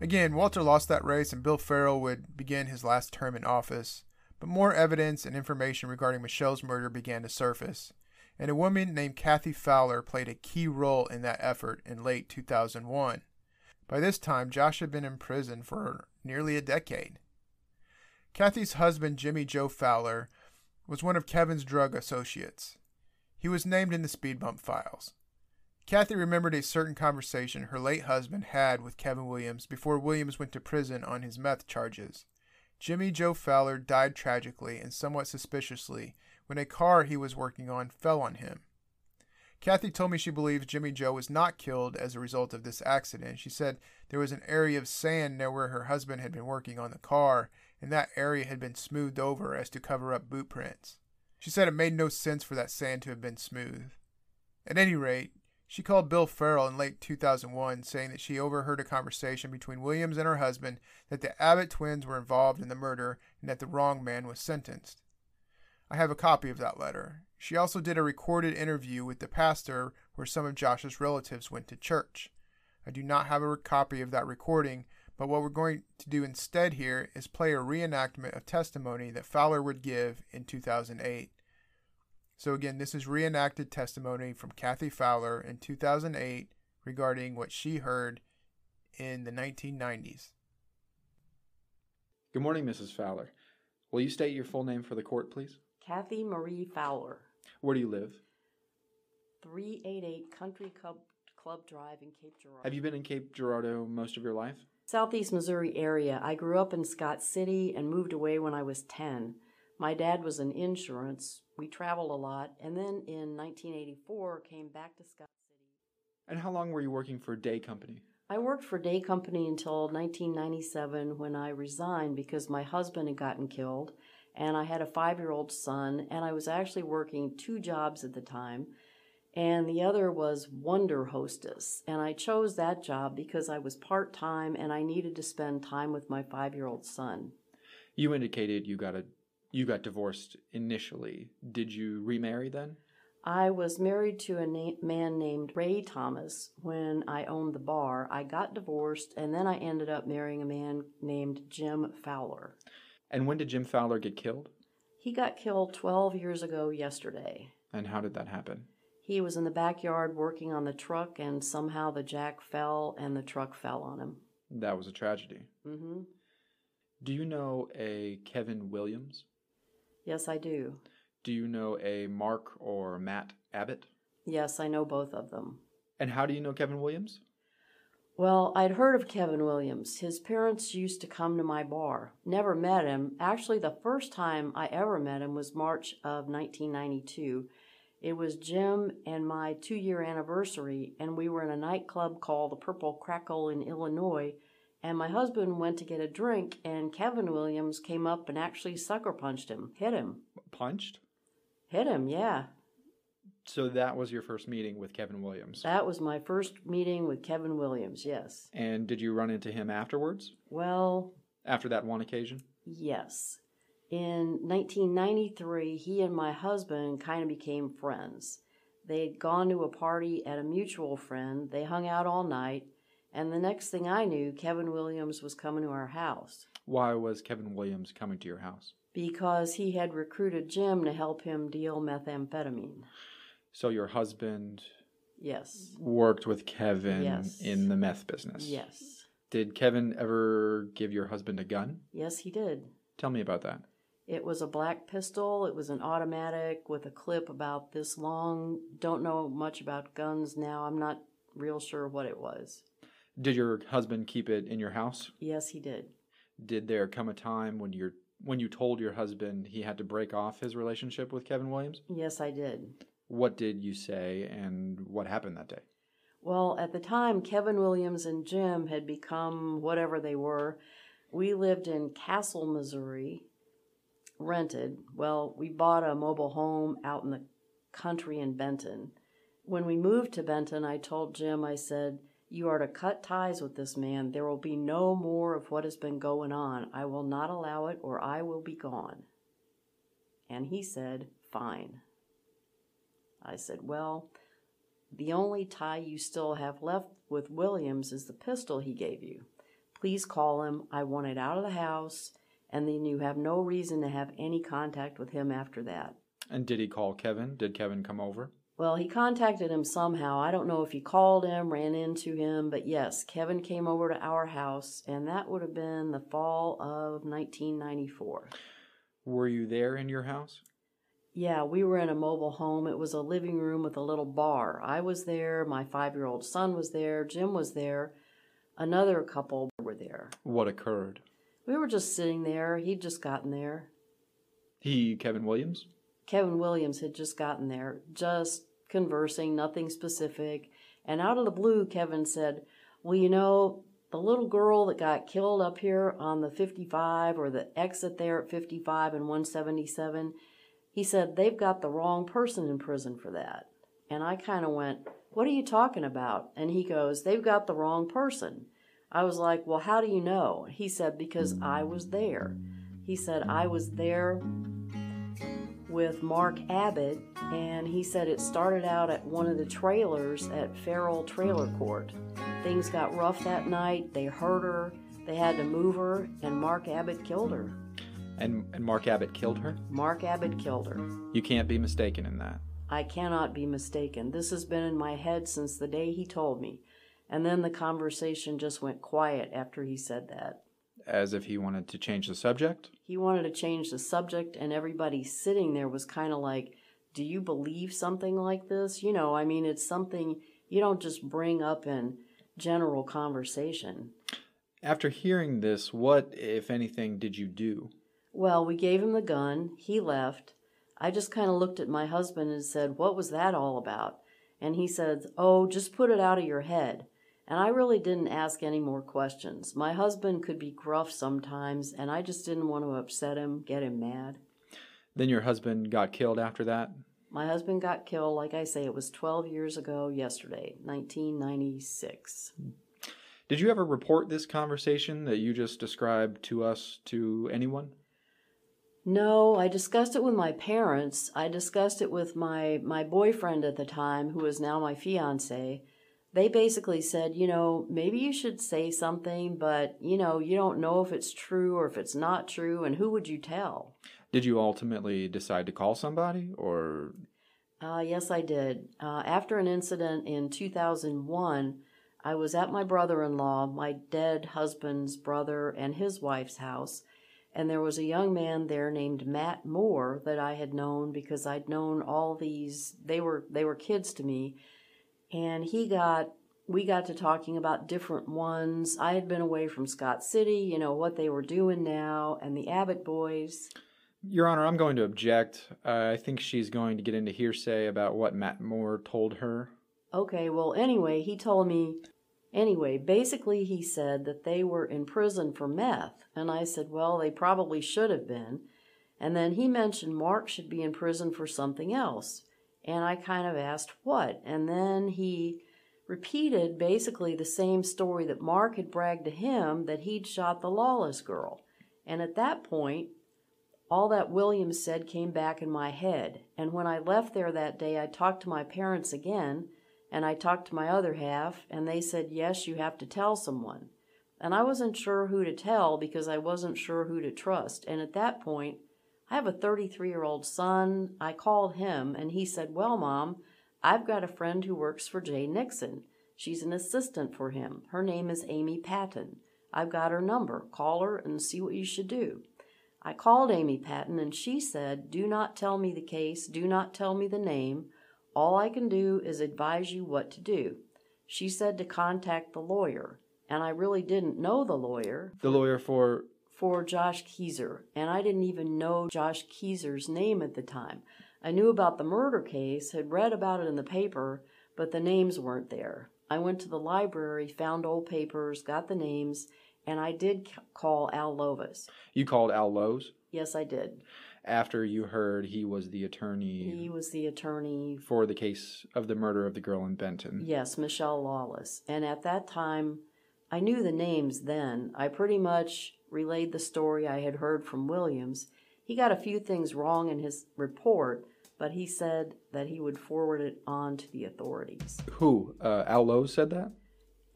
Again, Walter lost that race and Bill Farrell would begin his last term in office, but more evidence and information regarding Mischelle's murder began to surface and a woman named Kathy Fowler played a key role in that effort in late 2001. By this time, Josh had been in prison for nearly a decade. Kathy's husband, Jimmy Joe Fowler, was one of Kevin's drug associates. He was named in the speed bump files. Kathy remembered a certain conversation her late husband had with Kevin Williams before Williams went to prison on his meth charges. Jimmy Joe Fowler died tragically and somewhat suspiciously when a car he was working on fell on him. Kathy told me she believes Jimmy Joe was not killed as a result of this accident. She said there was an area of sand near where her husband had been working on the car, and that area had been smoothed over as to cover up boot prints. She said it made no sense for that sand to have been smooth. At any rate, she called Bill Farrell in late 2001 saying that she overheard a conversation between Williams and her husband that the Abbott twins were involved in the murder and that the wrong man was sentenced. I have a copy of that letter. She also did a recorded interview with the pastor where some of Josh's relatives went to church. I do not have a copy of that recording, but what we're going to do instead here is play a reenactment of testimony that Fowler would give in 2008. So, again, this is reenacted testimony from Kathy Fowler in 2008 regarding what she heard in the 1990s. Good morning, Mrs. Fowler. Will you state your full name for the court, please? Kathy Marie Fowler. Where do you live? 388 Country Club, Club Drive in Cape Girardeau. Have you been in Cape Girardeau most of your life? Southeast Missouri area. I grew up in Scott City and moved away when I was 10. My dad was in insurance. We traveled a lot, and then in 1984 came back to Scott City. And how long were you working for Day Company? I worked for Day Company until 1997 when I resigned because my husband had gotten killed and I had a five year old son, and I was actually working two jobs at the time. And the other was Wonder Hostess. And I chose that job because I was part time and I needed to spend time with my five year old son. You indicated you got a you got divorced initially. Did you remarry then? I was married to a na- man named Ray Thomas when I owned the bar. I got divorced and then I ended up marrying a man named Jim Fowler. And when did Jim Fowler get killed? He got killed 12 years ago yesterday. And how did that happen? He was in the backyard working on the truck, and somehow the jack fell and the truck fell on him. That was a tragedy. Mm-hmm. Do you know a Kevin Williams? Yes, I do. Do you know a Mark or Matt Abbott? Yes, I know both of them. And how do you know Kevin Williams? Well, I'd heard of Kevin Williams. His parents used to come to my bar. Never met him. Actually, the first time I ever met him was March of 1992. It was Jim and my two year anniversary, and we were in a nightclub called the Purple Crackle in Illinois. And my husband went to get a drink, and Kevin Williams came up and actually sucker punched him, hit him. Punched? Hit him, yeah. So that was your first meeting with Kevin Williams. That was my first meeting with Kevin Williams, yes. And did you run into him afterwards? Well, after that one occasion? Yes. In 1993, he and my husband kind of became friends. They'd gone to a party at a mutual friend, they hung out all night, and the next thing I knew, Kevin Williams was coming to our house Why was Kevin Williams coming to your house? because he had recruited Jim to help him deal methamphetamine. So your husband Yes. worked with Kevin Yes. in the meth business. Yes. Did Kevin ever give your husband a gun? Yes, he did. Tell me about that. It was a black pistol. It was an automatic with a clip about this long. Don't know much about guns now. I'm not real sure what it was. Did your husband keep it in your house? Yes, he did. Did there come a time when you're when you told your husband he had to break off his relationship with Kevin Williams? Yes, I did. What did you say and what happened that day? Well, at the time, Kevin Williams and Jim had become whatever they were. We lived in Castle, Missouri, rented. Well, we bought a mobile home out in the country in Benton. When we moved to Benton, I told Jim, I said, You are to cut ties with this man. There will be no more of what has been going on. I will not allow it, or I will be gone. And he said, Fine. I said, Well, the only tie you still have left with Williams is the pistol he gave you. Please call him. I want it out of the house, and then you have no reason to have any contact with him after that. And did he call Kevin? Did Kevin come over? Well, he contacted him somehow. I don't know if he called him, ran into him, but yes, Kevin came over to our house, and that would have been the fall of 1994. Were you there in your house? Yeah, we were in a mobile home. It was a living room with a little bar. I was there, my five year old son was there, Jim was there, another couple were there. What occurred? We were just sitting there. He'd just gotten there. He, Kevin Williams? Kevin Williams had just gotten there, just conversing, nothing specific. And out of the blue, Kevin said, Well, you know, the little girl that got killed up here on the 55 or the exit there at 55 and 177, he said, They've got the wrong person in prison for that. And I kind of went, What are you talking about? And he goes, They've got the wrong person. I was like, Well, how do you know? He said, Because I was there. He said, I was there with Mark Abbott, and he said it started out at one of the trailers at Farrell Trailer Court. Things got rough that night. They hurt her. They had to move her, and Mark Abbott killed her. And, and Mark Abbott killed her? Mark Abbott killed her. You can't be mistaken in that. I cannot be mistaken. This has been in my head since the day he told me. And then the conversation just went quiet after he said that. As if he wanted to change the subject? He wanted to change the subject, and everybody sitting there was kind of like, Do you believe something like this? You know, I mean, it's something you don't just bring up in general conversation. After hearing this, what, if anything, did you do? Well, we gave him the gun. He left. I just kind of looked at my husband and said, What was that all about? And he said, Oh, just put it out of your head. And I really didn't ask any more questions. My husband could be gruff sometimes, and I just didn't want to upset him, get him mad. Then your husband got killed after that? My husband got killed, like I say, it was 12 years ago yesterday, 1996. Did you ever report this conversation that you just described to us to anyone? No, I discussed it with my parents. I discussed it with my, my boyfriend at the time, who is now my fiance. They basically said, you know, maybe you should say something, but, you know, you don't know if it's true or if it's not true, and who would you tell? Did you ultimately decide to call somebody, or Uh, yes, I did. Uh, after an incident in 2001, I was at my brother in law, my dead husband's brother, and his wife's house, and there was a young man there named Matt Moore that I had known because I'd known all these. They were they were kids to me, and he got we got to talking about different ones. I had been away from Scott City, you know what they were doing now, and the Abbott boys. Your Honor, I'm going to object. Uh, I think she's going to get into hearsay about what Matt Moore told her. Okay, well, anyway, he told me. Anyway, basically, he said that they were in prison for meth. And I said, well, they probably should have been. And then he mentioned Mark should be in prison for something else. And I kind of asked what. And then he repeated basically the same story that Mark had bragged to him that he'd shot the lawless girl. And at that point, All that Williams said came back in my head, and when I left there that day, I talked to my parents again, and I talked to my other half, and they said, Yes, you have to tell someone. And I wasn't sure who to tell because I wasn't sure who to trust. And at that point, I have a 33 year old son. I called him, and he said, Well, Mom, I've got a friend who works for Jay Nixon. She's an assistant for him. Her name is Amy Patton. I've got her number. Call her and see what you should do. I called Amy Patton and she said, Do not tell me the case, do not tell me the name. All I can do is advise you what to do. She said to contact the lawyer, and I really didn't know the lawyer. The lawyer for For Josh Kezer, and I didn't even know Josh Kezer's name at the time. I knew about the murder case, had read about it in the paper, but the names weren't there. I went to the library, found old papers, got the names, and I did c- call Al Lovis. you called Al Lowe's Yes, I did. after you heard he was the attorney He was the attorney for the case of the murder of the girl in Benton. Yes, Mischelle Lawless. And at that time, I knew the names then. I pretty much relayed the story I had heard from Williams. He got a few things wrong in his report, but he said that he would forward it on to the authorities. Who? Uh, Al Lowe's said that?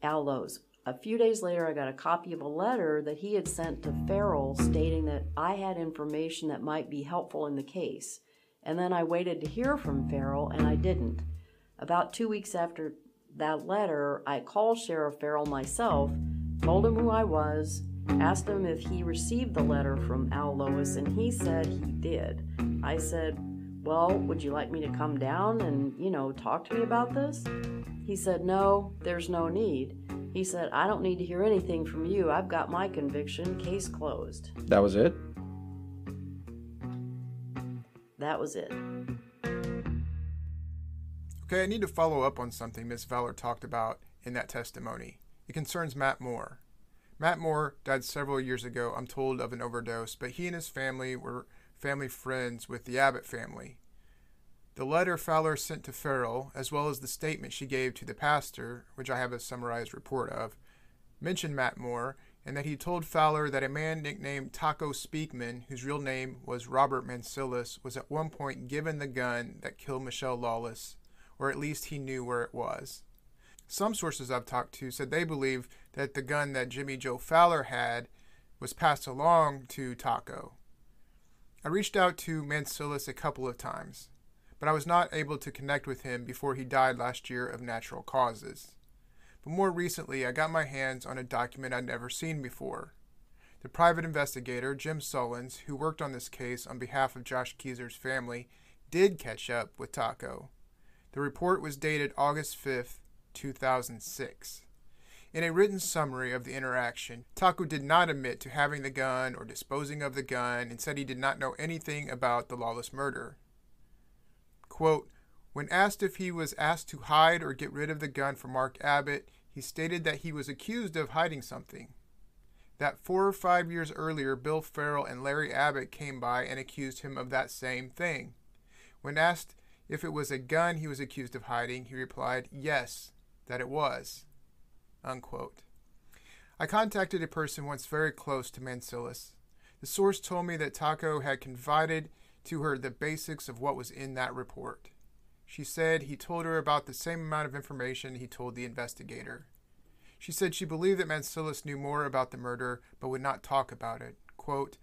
Al Lowe's. A few days later, I got a copy of a letter that he had sent to Farrell stating that I had information that might be helpful in the case. And then I waited to hear from Farrell, and I didn't. About two weeks after that letter, I called Sheriff Farrell myself, told him who I was, asked him if he received the letter from Al Lois, and he said he did. I said, Well, would you like me to come down and, you know, talk to me about this? He said, No, there's no need. He said, I don't need to hear anything from you. I've got my conviction. Case closed. That was it? That was it. Okay, I need to follow up on something Miss Fowler talked about in that testimony. It concerns Matt Moore. Matt Moore died several years ago, I'm told, of an overdose, but he and his family were family friends with the Abbott family. The letter Fowler sent to Farrell, as well as the statement she gave to the pastor, which I have a summarized report of, mentioned Matt Moore and that he told Fowler that a man nicknamed Taco Speakman, whose real name was Robert Mancilis, was at one point given the gun that killed Mischelle Lawless, or at least he knew where it was. Some sources I've talked to said they believe that the gun that Jimmy Joe Fowler had was passed along to Taco. I reached out to Mancilis a couple of times, but I was not able to connect with him before he died last year of natural causes. But more recently, I got my hands on a document I'd never seen before. The private investigator, Jim Sullins, who worked on this case on behalf of Josh Kezer's family, did catch up with Taco. The report was dated August 5th, 2006. In a written summary of the interaction, Taco did not admit to having the gun or disposing of the gun and said he did not know anything about the lawless murder. Quote, when asked if he was asked to hide or get rid of the gun for Mark Abbott, he stated that he was accused of hiding something. That four or five years earlier, Bill Farrell and Larry Abbott came by and accused him of that same thing. When asked if it was a gun he was accused of hiding, he replied, yes, that it was. Unquote. I contacted a person once very close to Mancilis. The source told me that Taco had confided to her the basics of what was in that report. She said he told her about the same amount of information he told the investigator. She said she believed that Mancilis knew more about the murder but would not talk about it. Quote,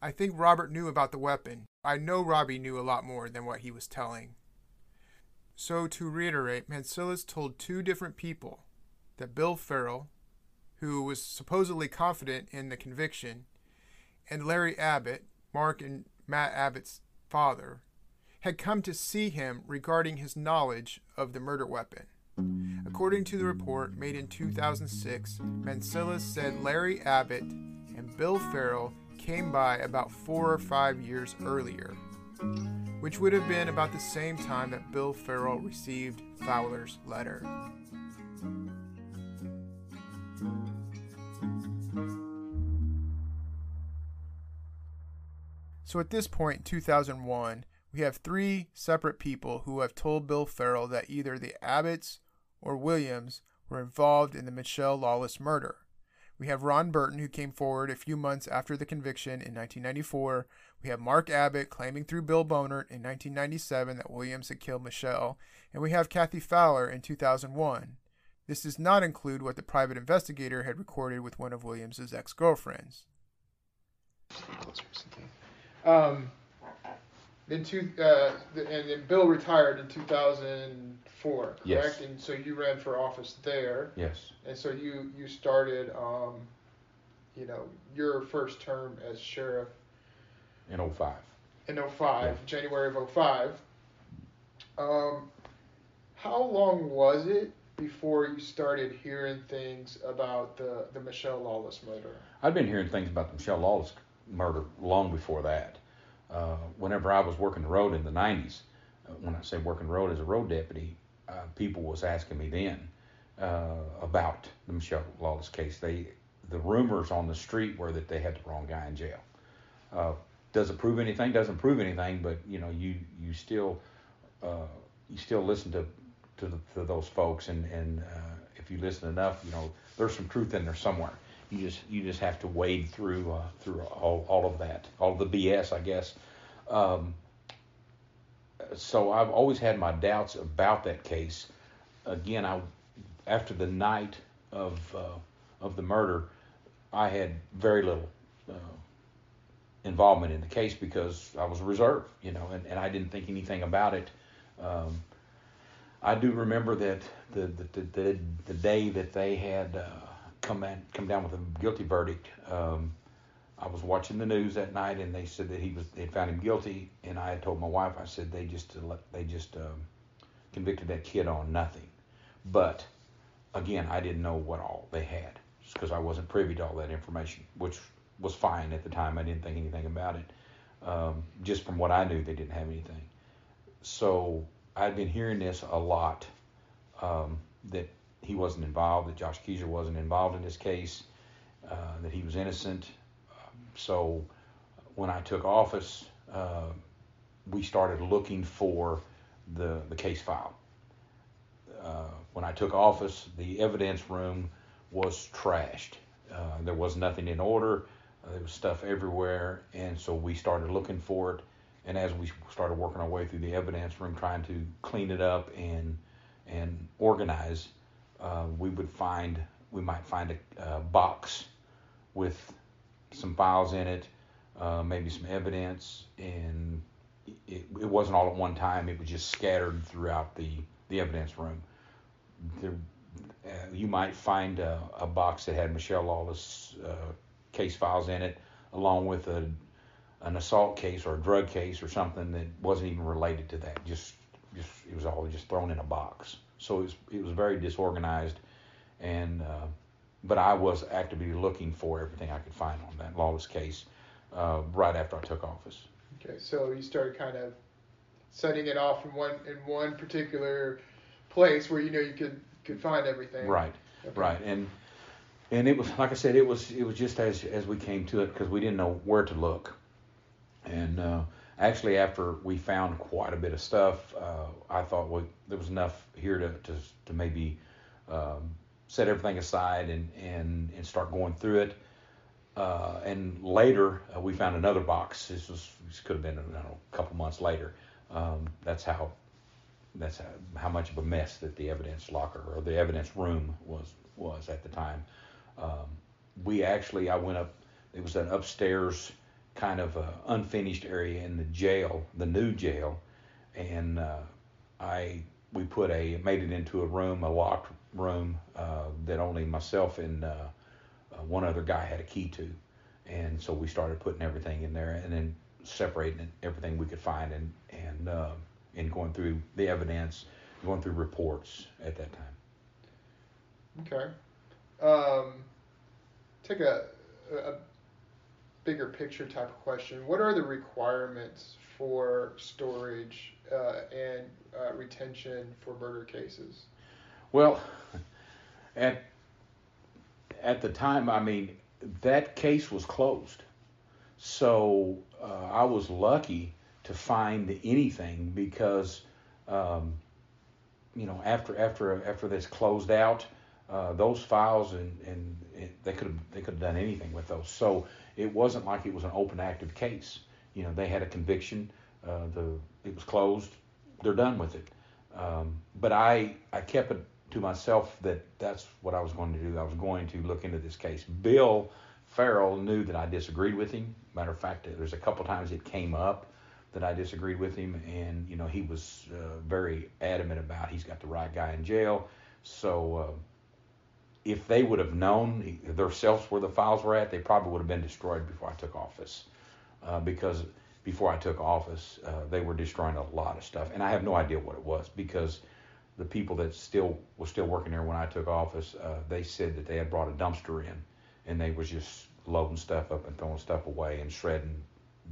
I think Robert knew about the weapon. I know Robbie knew a lot more than what he was telling. So, to reiterate, Mancilis told two different people that Bill Farrell, who was supposedly confident in the conviction, and Larry Abbott, Mark and Matt Abbott's father, had come to see him regarding his knowledge of the murder weapon. According to the report made in 2006, Mancilis said Larry Abbott and Bill Farrell came by about four or five years earlier, which would have been about the same time that Bill Farrell received Fowler's letter. So at this point, 2001, we have three separate people who have told Bill Farrell that either the Abbotts or Williams were involved in the Mischelle Lawless murder. We have Ron Burton, who came forward a few months after the conviction in 1994. We have Mark Abbott claiming through Bill Bonert in 1997 that Williams had killed Mischelle. And we have Kathy Fowler in 2001. This does not include what the private investigator had recorded with one of Williams's ex girlfriends. Um, then two, uh, the, and then Bill retired in 2004, correct? Yes. And so you ran for office there. Yes. And so you you started, um, you know, your first term as sheriff In 05. in 05, January of 05. Um, how long was it before you started hearing things about the, the Mischelle Lawless murder? I'd been hearing things about the Mischelle Lawless murder long before that. Uh, whenever I was working the road in the 90s, uh, when I say working the road as a road deputy, uh, people was asking me then uh, about the Mischelle Lawless case. They, the rumors on the street were that they had the wrong guy in jail. Uh, does it prove anything? Doesn't prove anything, but you know, you you still uh, you still listen to to, the, to those folks, and and uh, if you listen enough, you know, there's some truth in there somewhere. You just you just have to wade through uh, through all, all of that, all of the BS, I guess. Um, so I've always had my doubts about that case. Again, I after the night of uh, of the murder, I had very little uh, involvement in the case because I was reserved, you know, and, and I didn't think anything about it. Um, I do remember that the the, the, the, day that they had uh, come in, come down with a guilty verdict. Um, I was watching the news that night, and they said that he was they found him guilty, and I had told my wife, I said they just they just um, convicted that kid on nothing, but again, I didn't know what all they had, just because I wasn't privy to all that information, which was fine at the time. I didn't think anything about it. Um, just from what I knew, they didn't have anything. So I'd been hearing this a lot um, that he wasn't involved, that Josh Kezer wasn't involved in this case, uh, that he was innocent. So when I took office, uh, we started looking for the the case file. Uh, when I took office, the evidence room was trashed. Uh, there was nothing in order. Uh, there was stuff everywhere, and so we started looking for it. And as we started working our way through the evidence room, trying to clean it up and and organize, uh, we would find we might find a, a box with some files in it, uh, maybe some evidence, and it, it wasn't all at one time. It was just scattered throughout the the evidence room. There, uh, you might find a, a box that had Mischelle Lawless uh, case files in it, along with a an assault case or a drug case or something that wasn't even related to that. Just just it was all just thrown in a box. So it was it was very disorganized, and uh, but I was actively looking for everything I could find on that Lawless case uh, right after I took office. Okay, so you started kind of setting it off in one in one particular place where you know you could could find everything. Right, Okay. right, and and it was like I said, it was it was just as as we came to it because we didn't know where to look, and uh, actually after we found quite a bit of stuff, uh, I thought well there was enough here to to to maybe um, set everything aside and and and start going through it. Uh, and later uh, we found another box. This was this could have been know, a couple months later. Um, that's how that's how, how much of a mess that the evidence locker or the evidence room was was at the time. Um, we actually I went up. It was an upstairs kind of uh, unfinished area in the jail, the new jail, and uh, I we put a made it into a room, a locked room uh, that only myself and uh, uh, one other guy had a key to, and so we started putting everything in there and then separating everything we could find and and uh, and going through the evidence, going through reports at that time. Okay. Um, take a, a bigger picture type of question. What are the requirements for storage uh, and uh, retention for murder cases? Well, at at the time, I mean, that case was closed, so uh, I was lucky to find anything because, um, you know, after after after this closed out, uh, those files and and it, they could have they could have done anything with those. So it wasn't like it was an open active case. You know, they had a conviction. Uh, the it was closed. They're done with it. Um, but I I kept it to myself that that's what I was going to do. I was going to look into this case. Bill Farrell knew that I disagreed with him. Matter of fact, there's a couple times it came up that I disagreed with him, and you know he was uh, very adamant about he's got the right guy in jail. So uh, if they would have known themselves where the files were at, they probably would have been destroyed before I took office. Uh, because before I took office, uh, they were destroying a lot of stuff, and I have no idea what it was because the people that still was still working there when I took office, uh, they said that they had brought a dumpster in, and they was just loading stuff up and throwing stuff away and shredding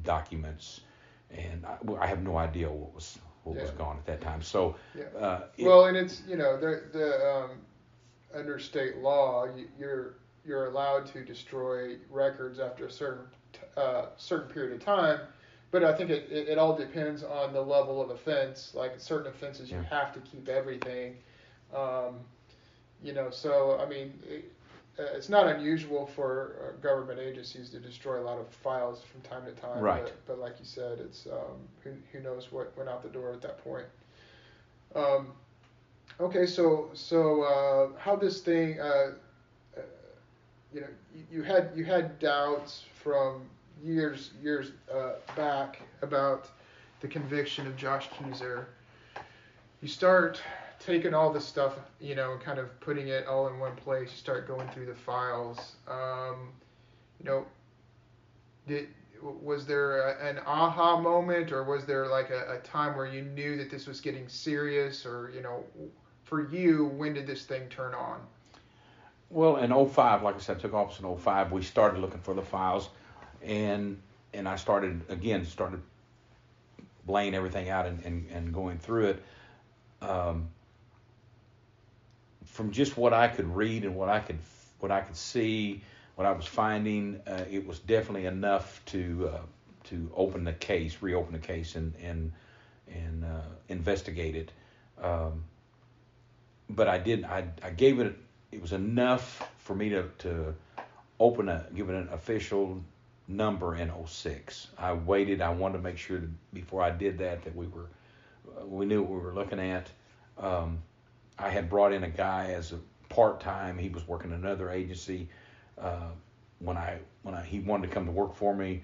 documents, and I, I have no idea what was what yeah. was gone at that time. So, yeah. Uh, it, well, and it's you know the the um, under state law you, you're you're allowed to destroy records after a certain uh, certain period of time but I think it, it, it, all depends on the level of offense. Like certain offenses, you have to keep everything. Um, you know, so I mean, it, uh, it's not unusual for uh, government agencies to destroy a lot of files from time to time. Right. But, but like you said, it's um, who, who knows what went out the door at that point. Um, okay, so so uh, how this thing, uh, uh you know, you, you had you had doubts from years years uh, back about the conviction of Josh Kezer. You start taking all this stuff, you know, kind of putting it all in one place. You start going through the files. Um, you know, did was there a, an aha moment, or was there like a, a time where you knew that this was getting serious, or you know, for you, when did this thing turn on? Well, in 05, like I said, I took office in 05. We started looking for the files and and I started again started laying everything out and, and, and going through it. Um, from just what I could read and what I could what I could see, what I was finding, uh, it was definitely enough to uh, to open the case, reopen the case, and and and uh, investigate it. Um, but I did I I gave it it was enough for me to to open a give it an official number in 06. I waited. I wanted to make sure that before I did that that we were we knew what we were looking at. Um, I had brought in a guy as a part time. He was working another agency. Uh, when I when I, he wanted to come to work for me,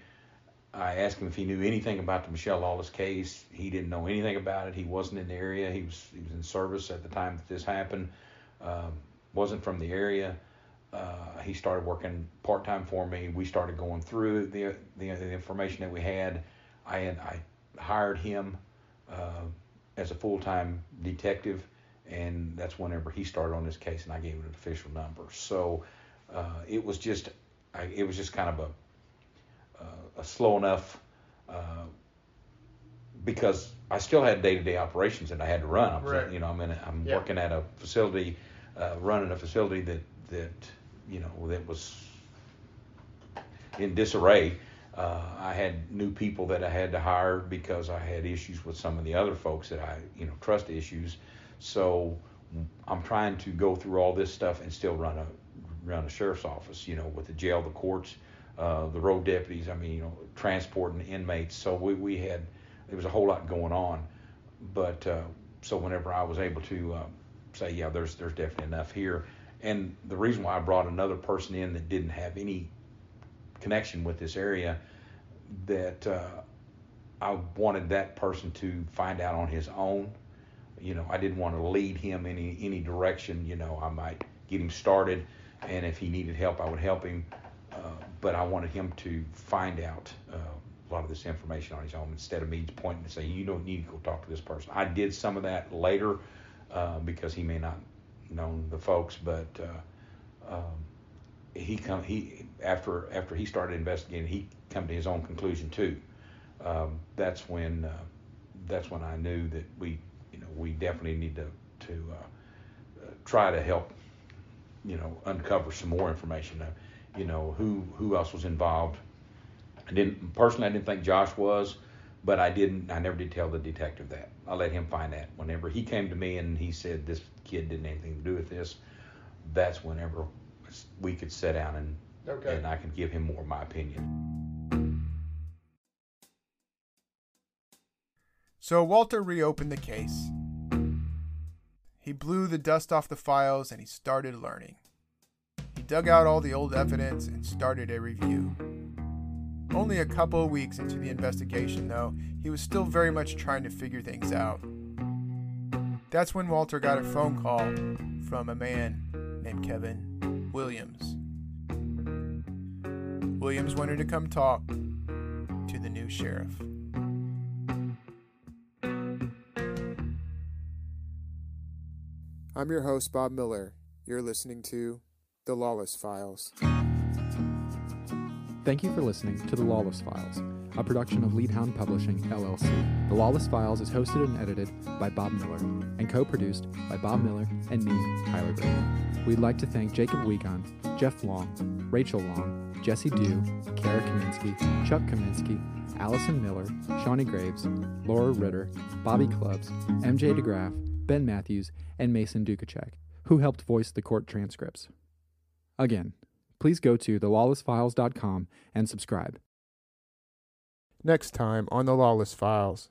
I asked him if he knew anything about the Mischelle Lawless case. He didn't know anything about it. He wasn't in the area. He was he was in service at the time that this happened. Um, wasn't from the area uh, he started working part time for me. We started going through the, the, the information that we had. I had I hired him uh, as a full time detective, and that's whenever he started on this case, and I gave it an official number. So uh, it was just I, it was just kind of a a slow enough uh, because I still had day to day operations that I had to run. I was, right. you know, I'm in a, I'm working at a facility, uh, running a facility that that you know, that was in disarray. Uh, I had new people that I had to hire because I had issues with some of the other folks that I, you know, trust issues. So I'm trying to go through all this stuff and still run a run a sheriff's office, you know, with the jail, the courts, uh, the road deputies. I mean, you know, transporting inmates. So we we had there was a whole lot going on, but uh, so whenever I was able to uh, say, yeah, there's there's definitely enough here, and the reason why I brought another person in that didn't have any connection with this area, that uh, I wanted that person to find out on his own. You know, I didn't want to lead him any any direction. You know, I might get him started, and if he needed help, I would help him. But I wanted him to find out uh, a lot of this information on his own instead of me pointing and saying, "You don't need to go talk to this person." I did some of that later uh, because he may not known the folks, but uh, um, he come he after after he started investigating, he come to his own conclusion too. Um, that's when uh, that's when I knew that we you know we definitely need to to uh try to help you know uncover some more information. You know who who else was involved. I didn't personally I didn't think Josh was but I didn't. I never did tell the detective that. I let him find that. Whenever he came to me and he said this kid didn't have anything to do with this, that's whenever we could sit down and Okay. and I can give him more of my opinion. So Walter reopened the case. He blew the dust off the files and he started learning. Dug out all the old evidence and started a review. Only a couple of weeks into the investigation, though, he was still very much trying to figure things out. That's when Walter got a phone call from a man named Kevin Williams. Williams wanted to come talk to the new sheriff. I'm your host, Bob Miller. You're listening to The Lawless Files. Thank you for listening to The Lawless Files, a production of Leadhound Publishing, LLC. The Lawless Files is hosted and edited by Bob Miller and co produced by Bob Miller and me, Tyler Gray. We'd like to thank Jacob Wiegand, Jeff Long, Rachel Long, Jesse Dew, Kara Kaminsky, Chuck Kaminsky, Allison Miller, Shawnee Graves, Laura Ritter, Bobby Clubs, MJ DeGraff, Ben Matthews, and Mason Dukacek, who helped voice the court transcripts. Again, please go to thelawlessfiles.com and subscribe. Next time on The Lawless Files.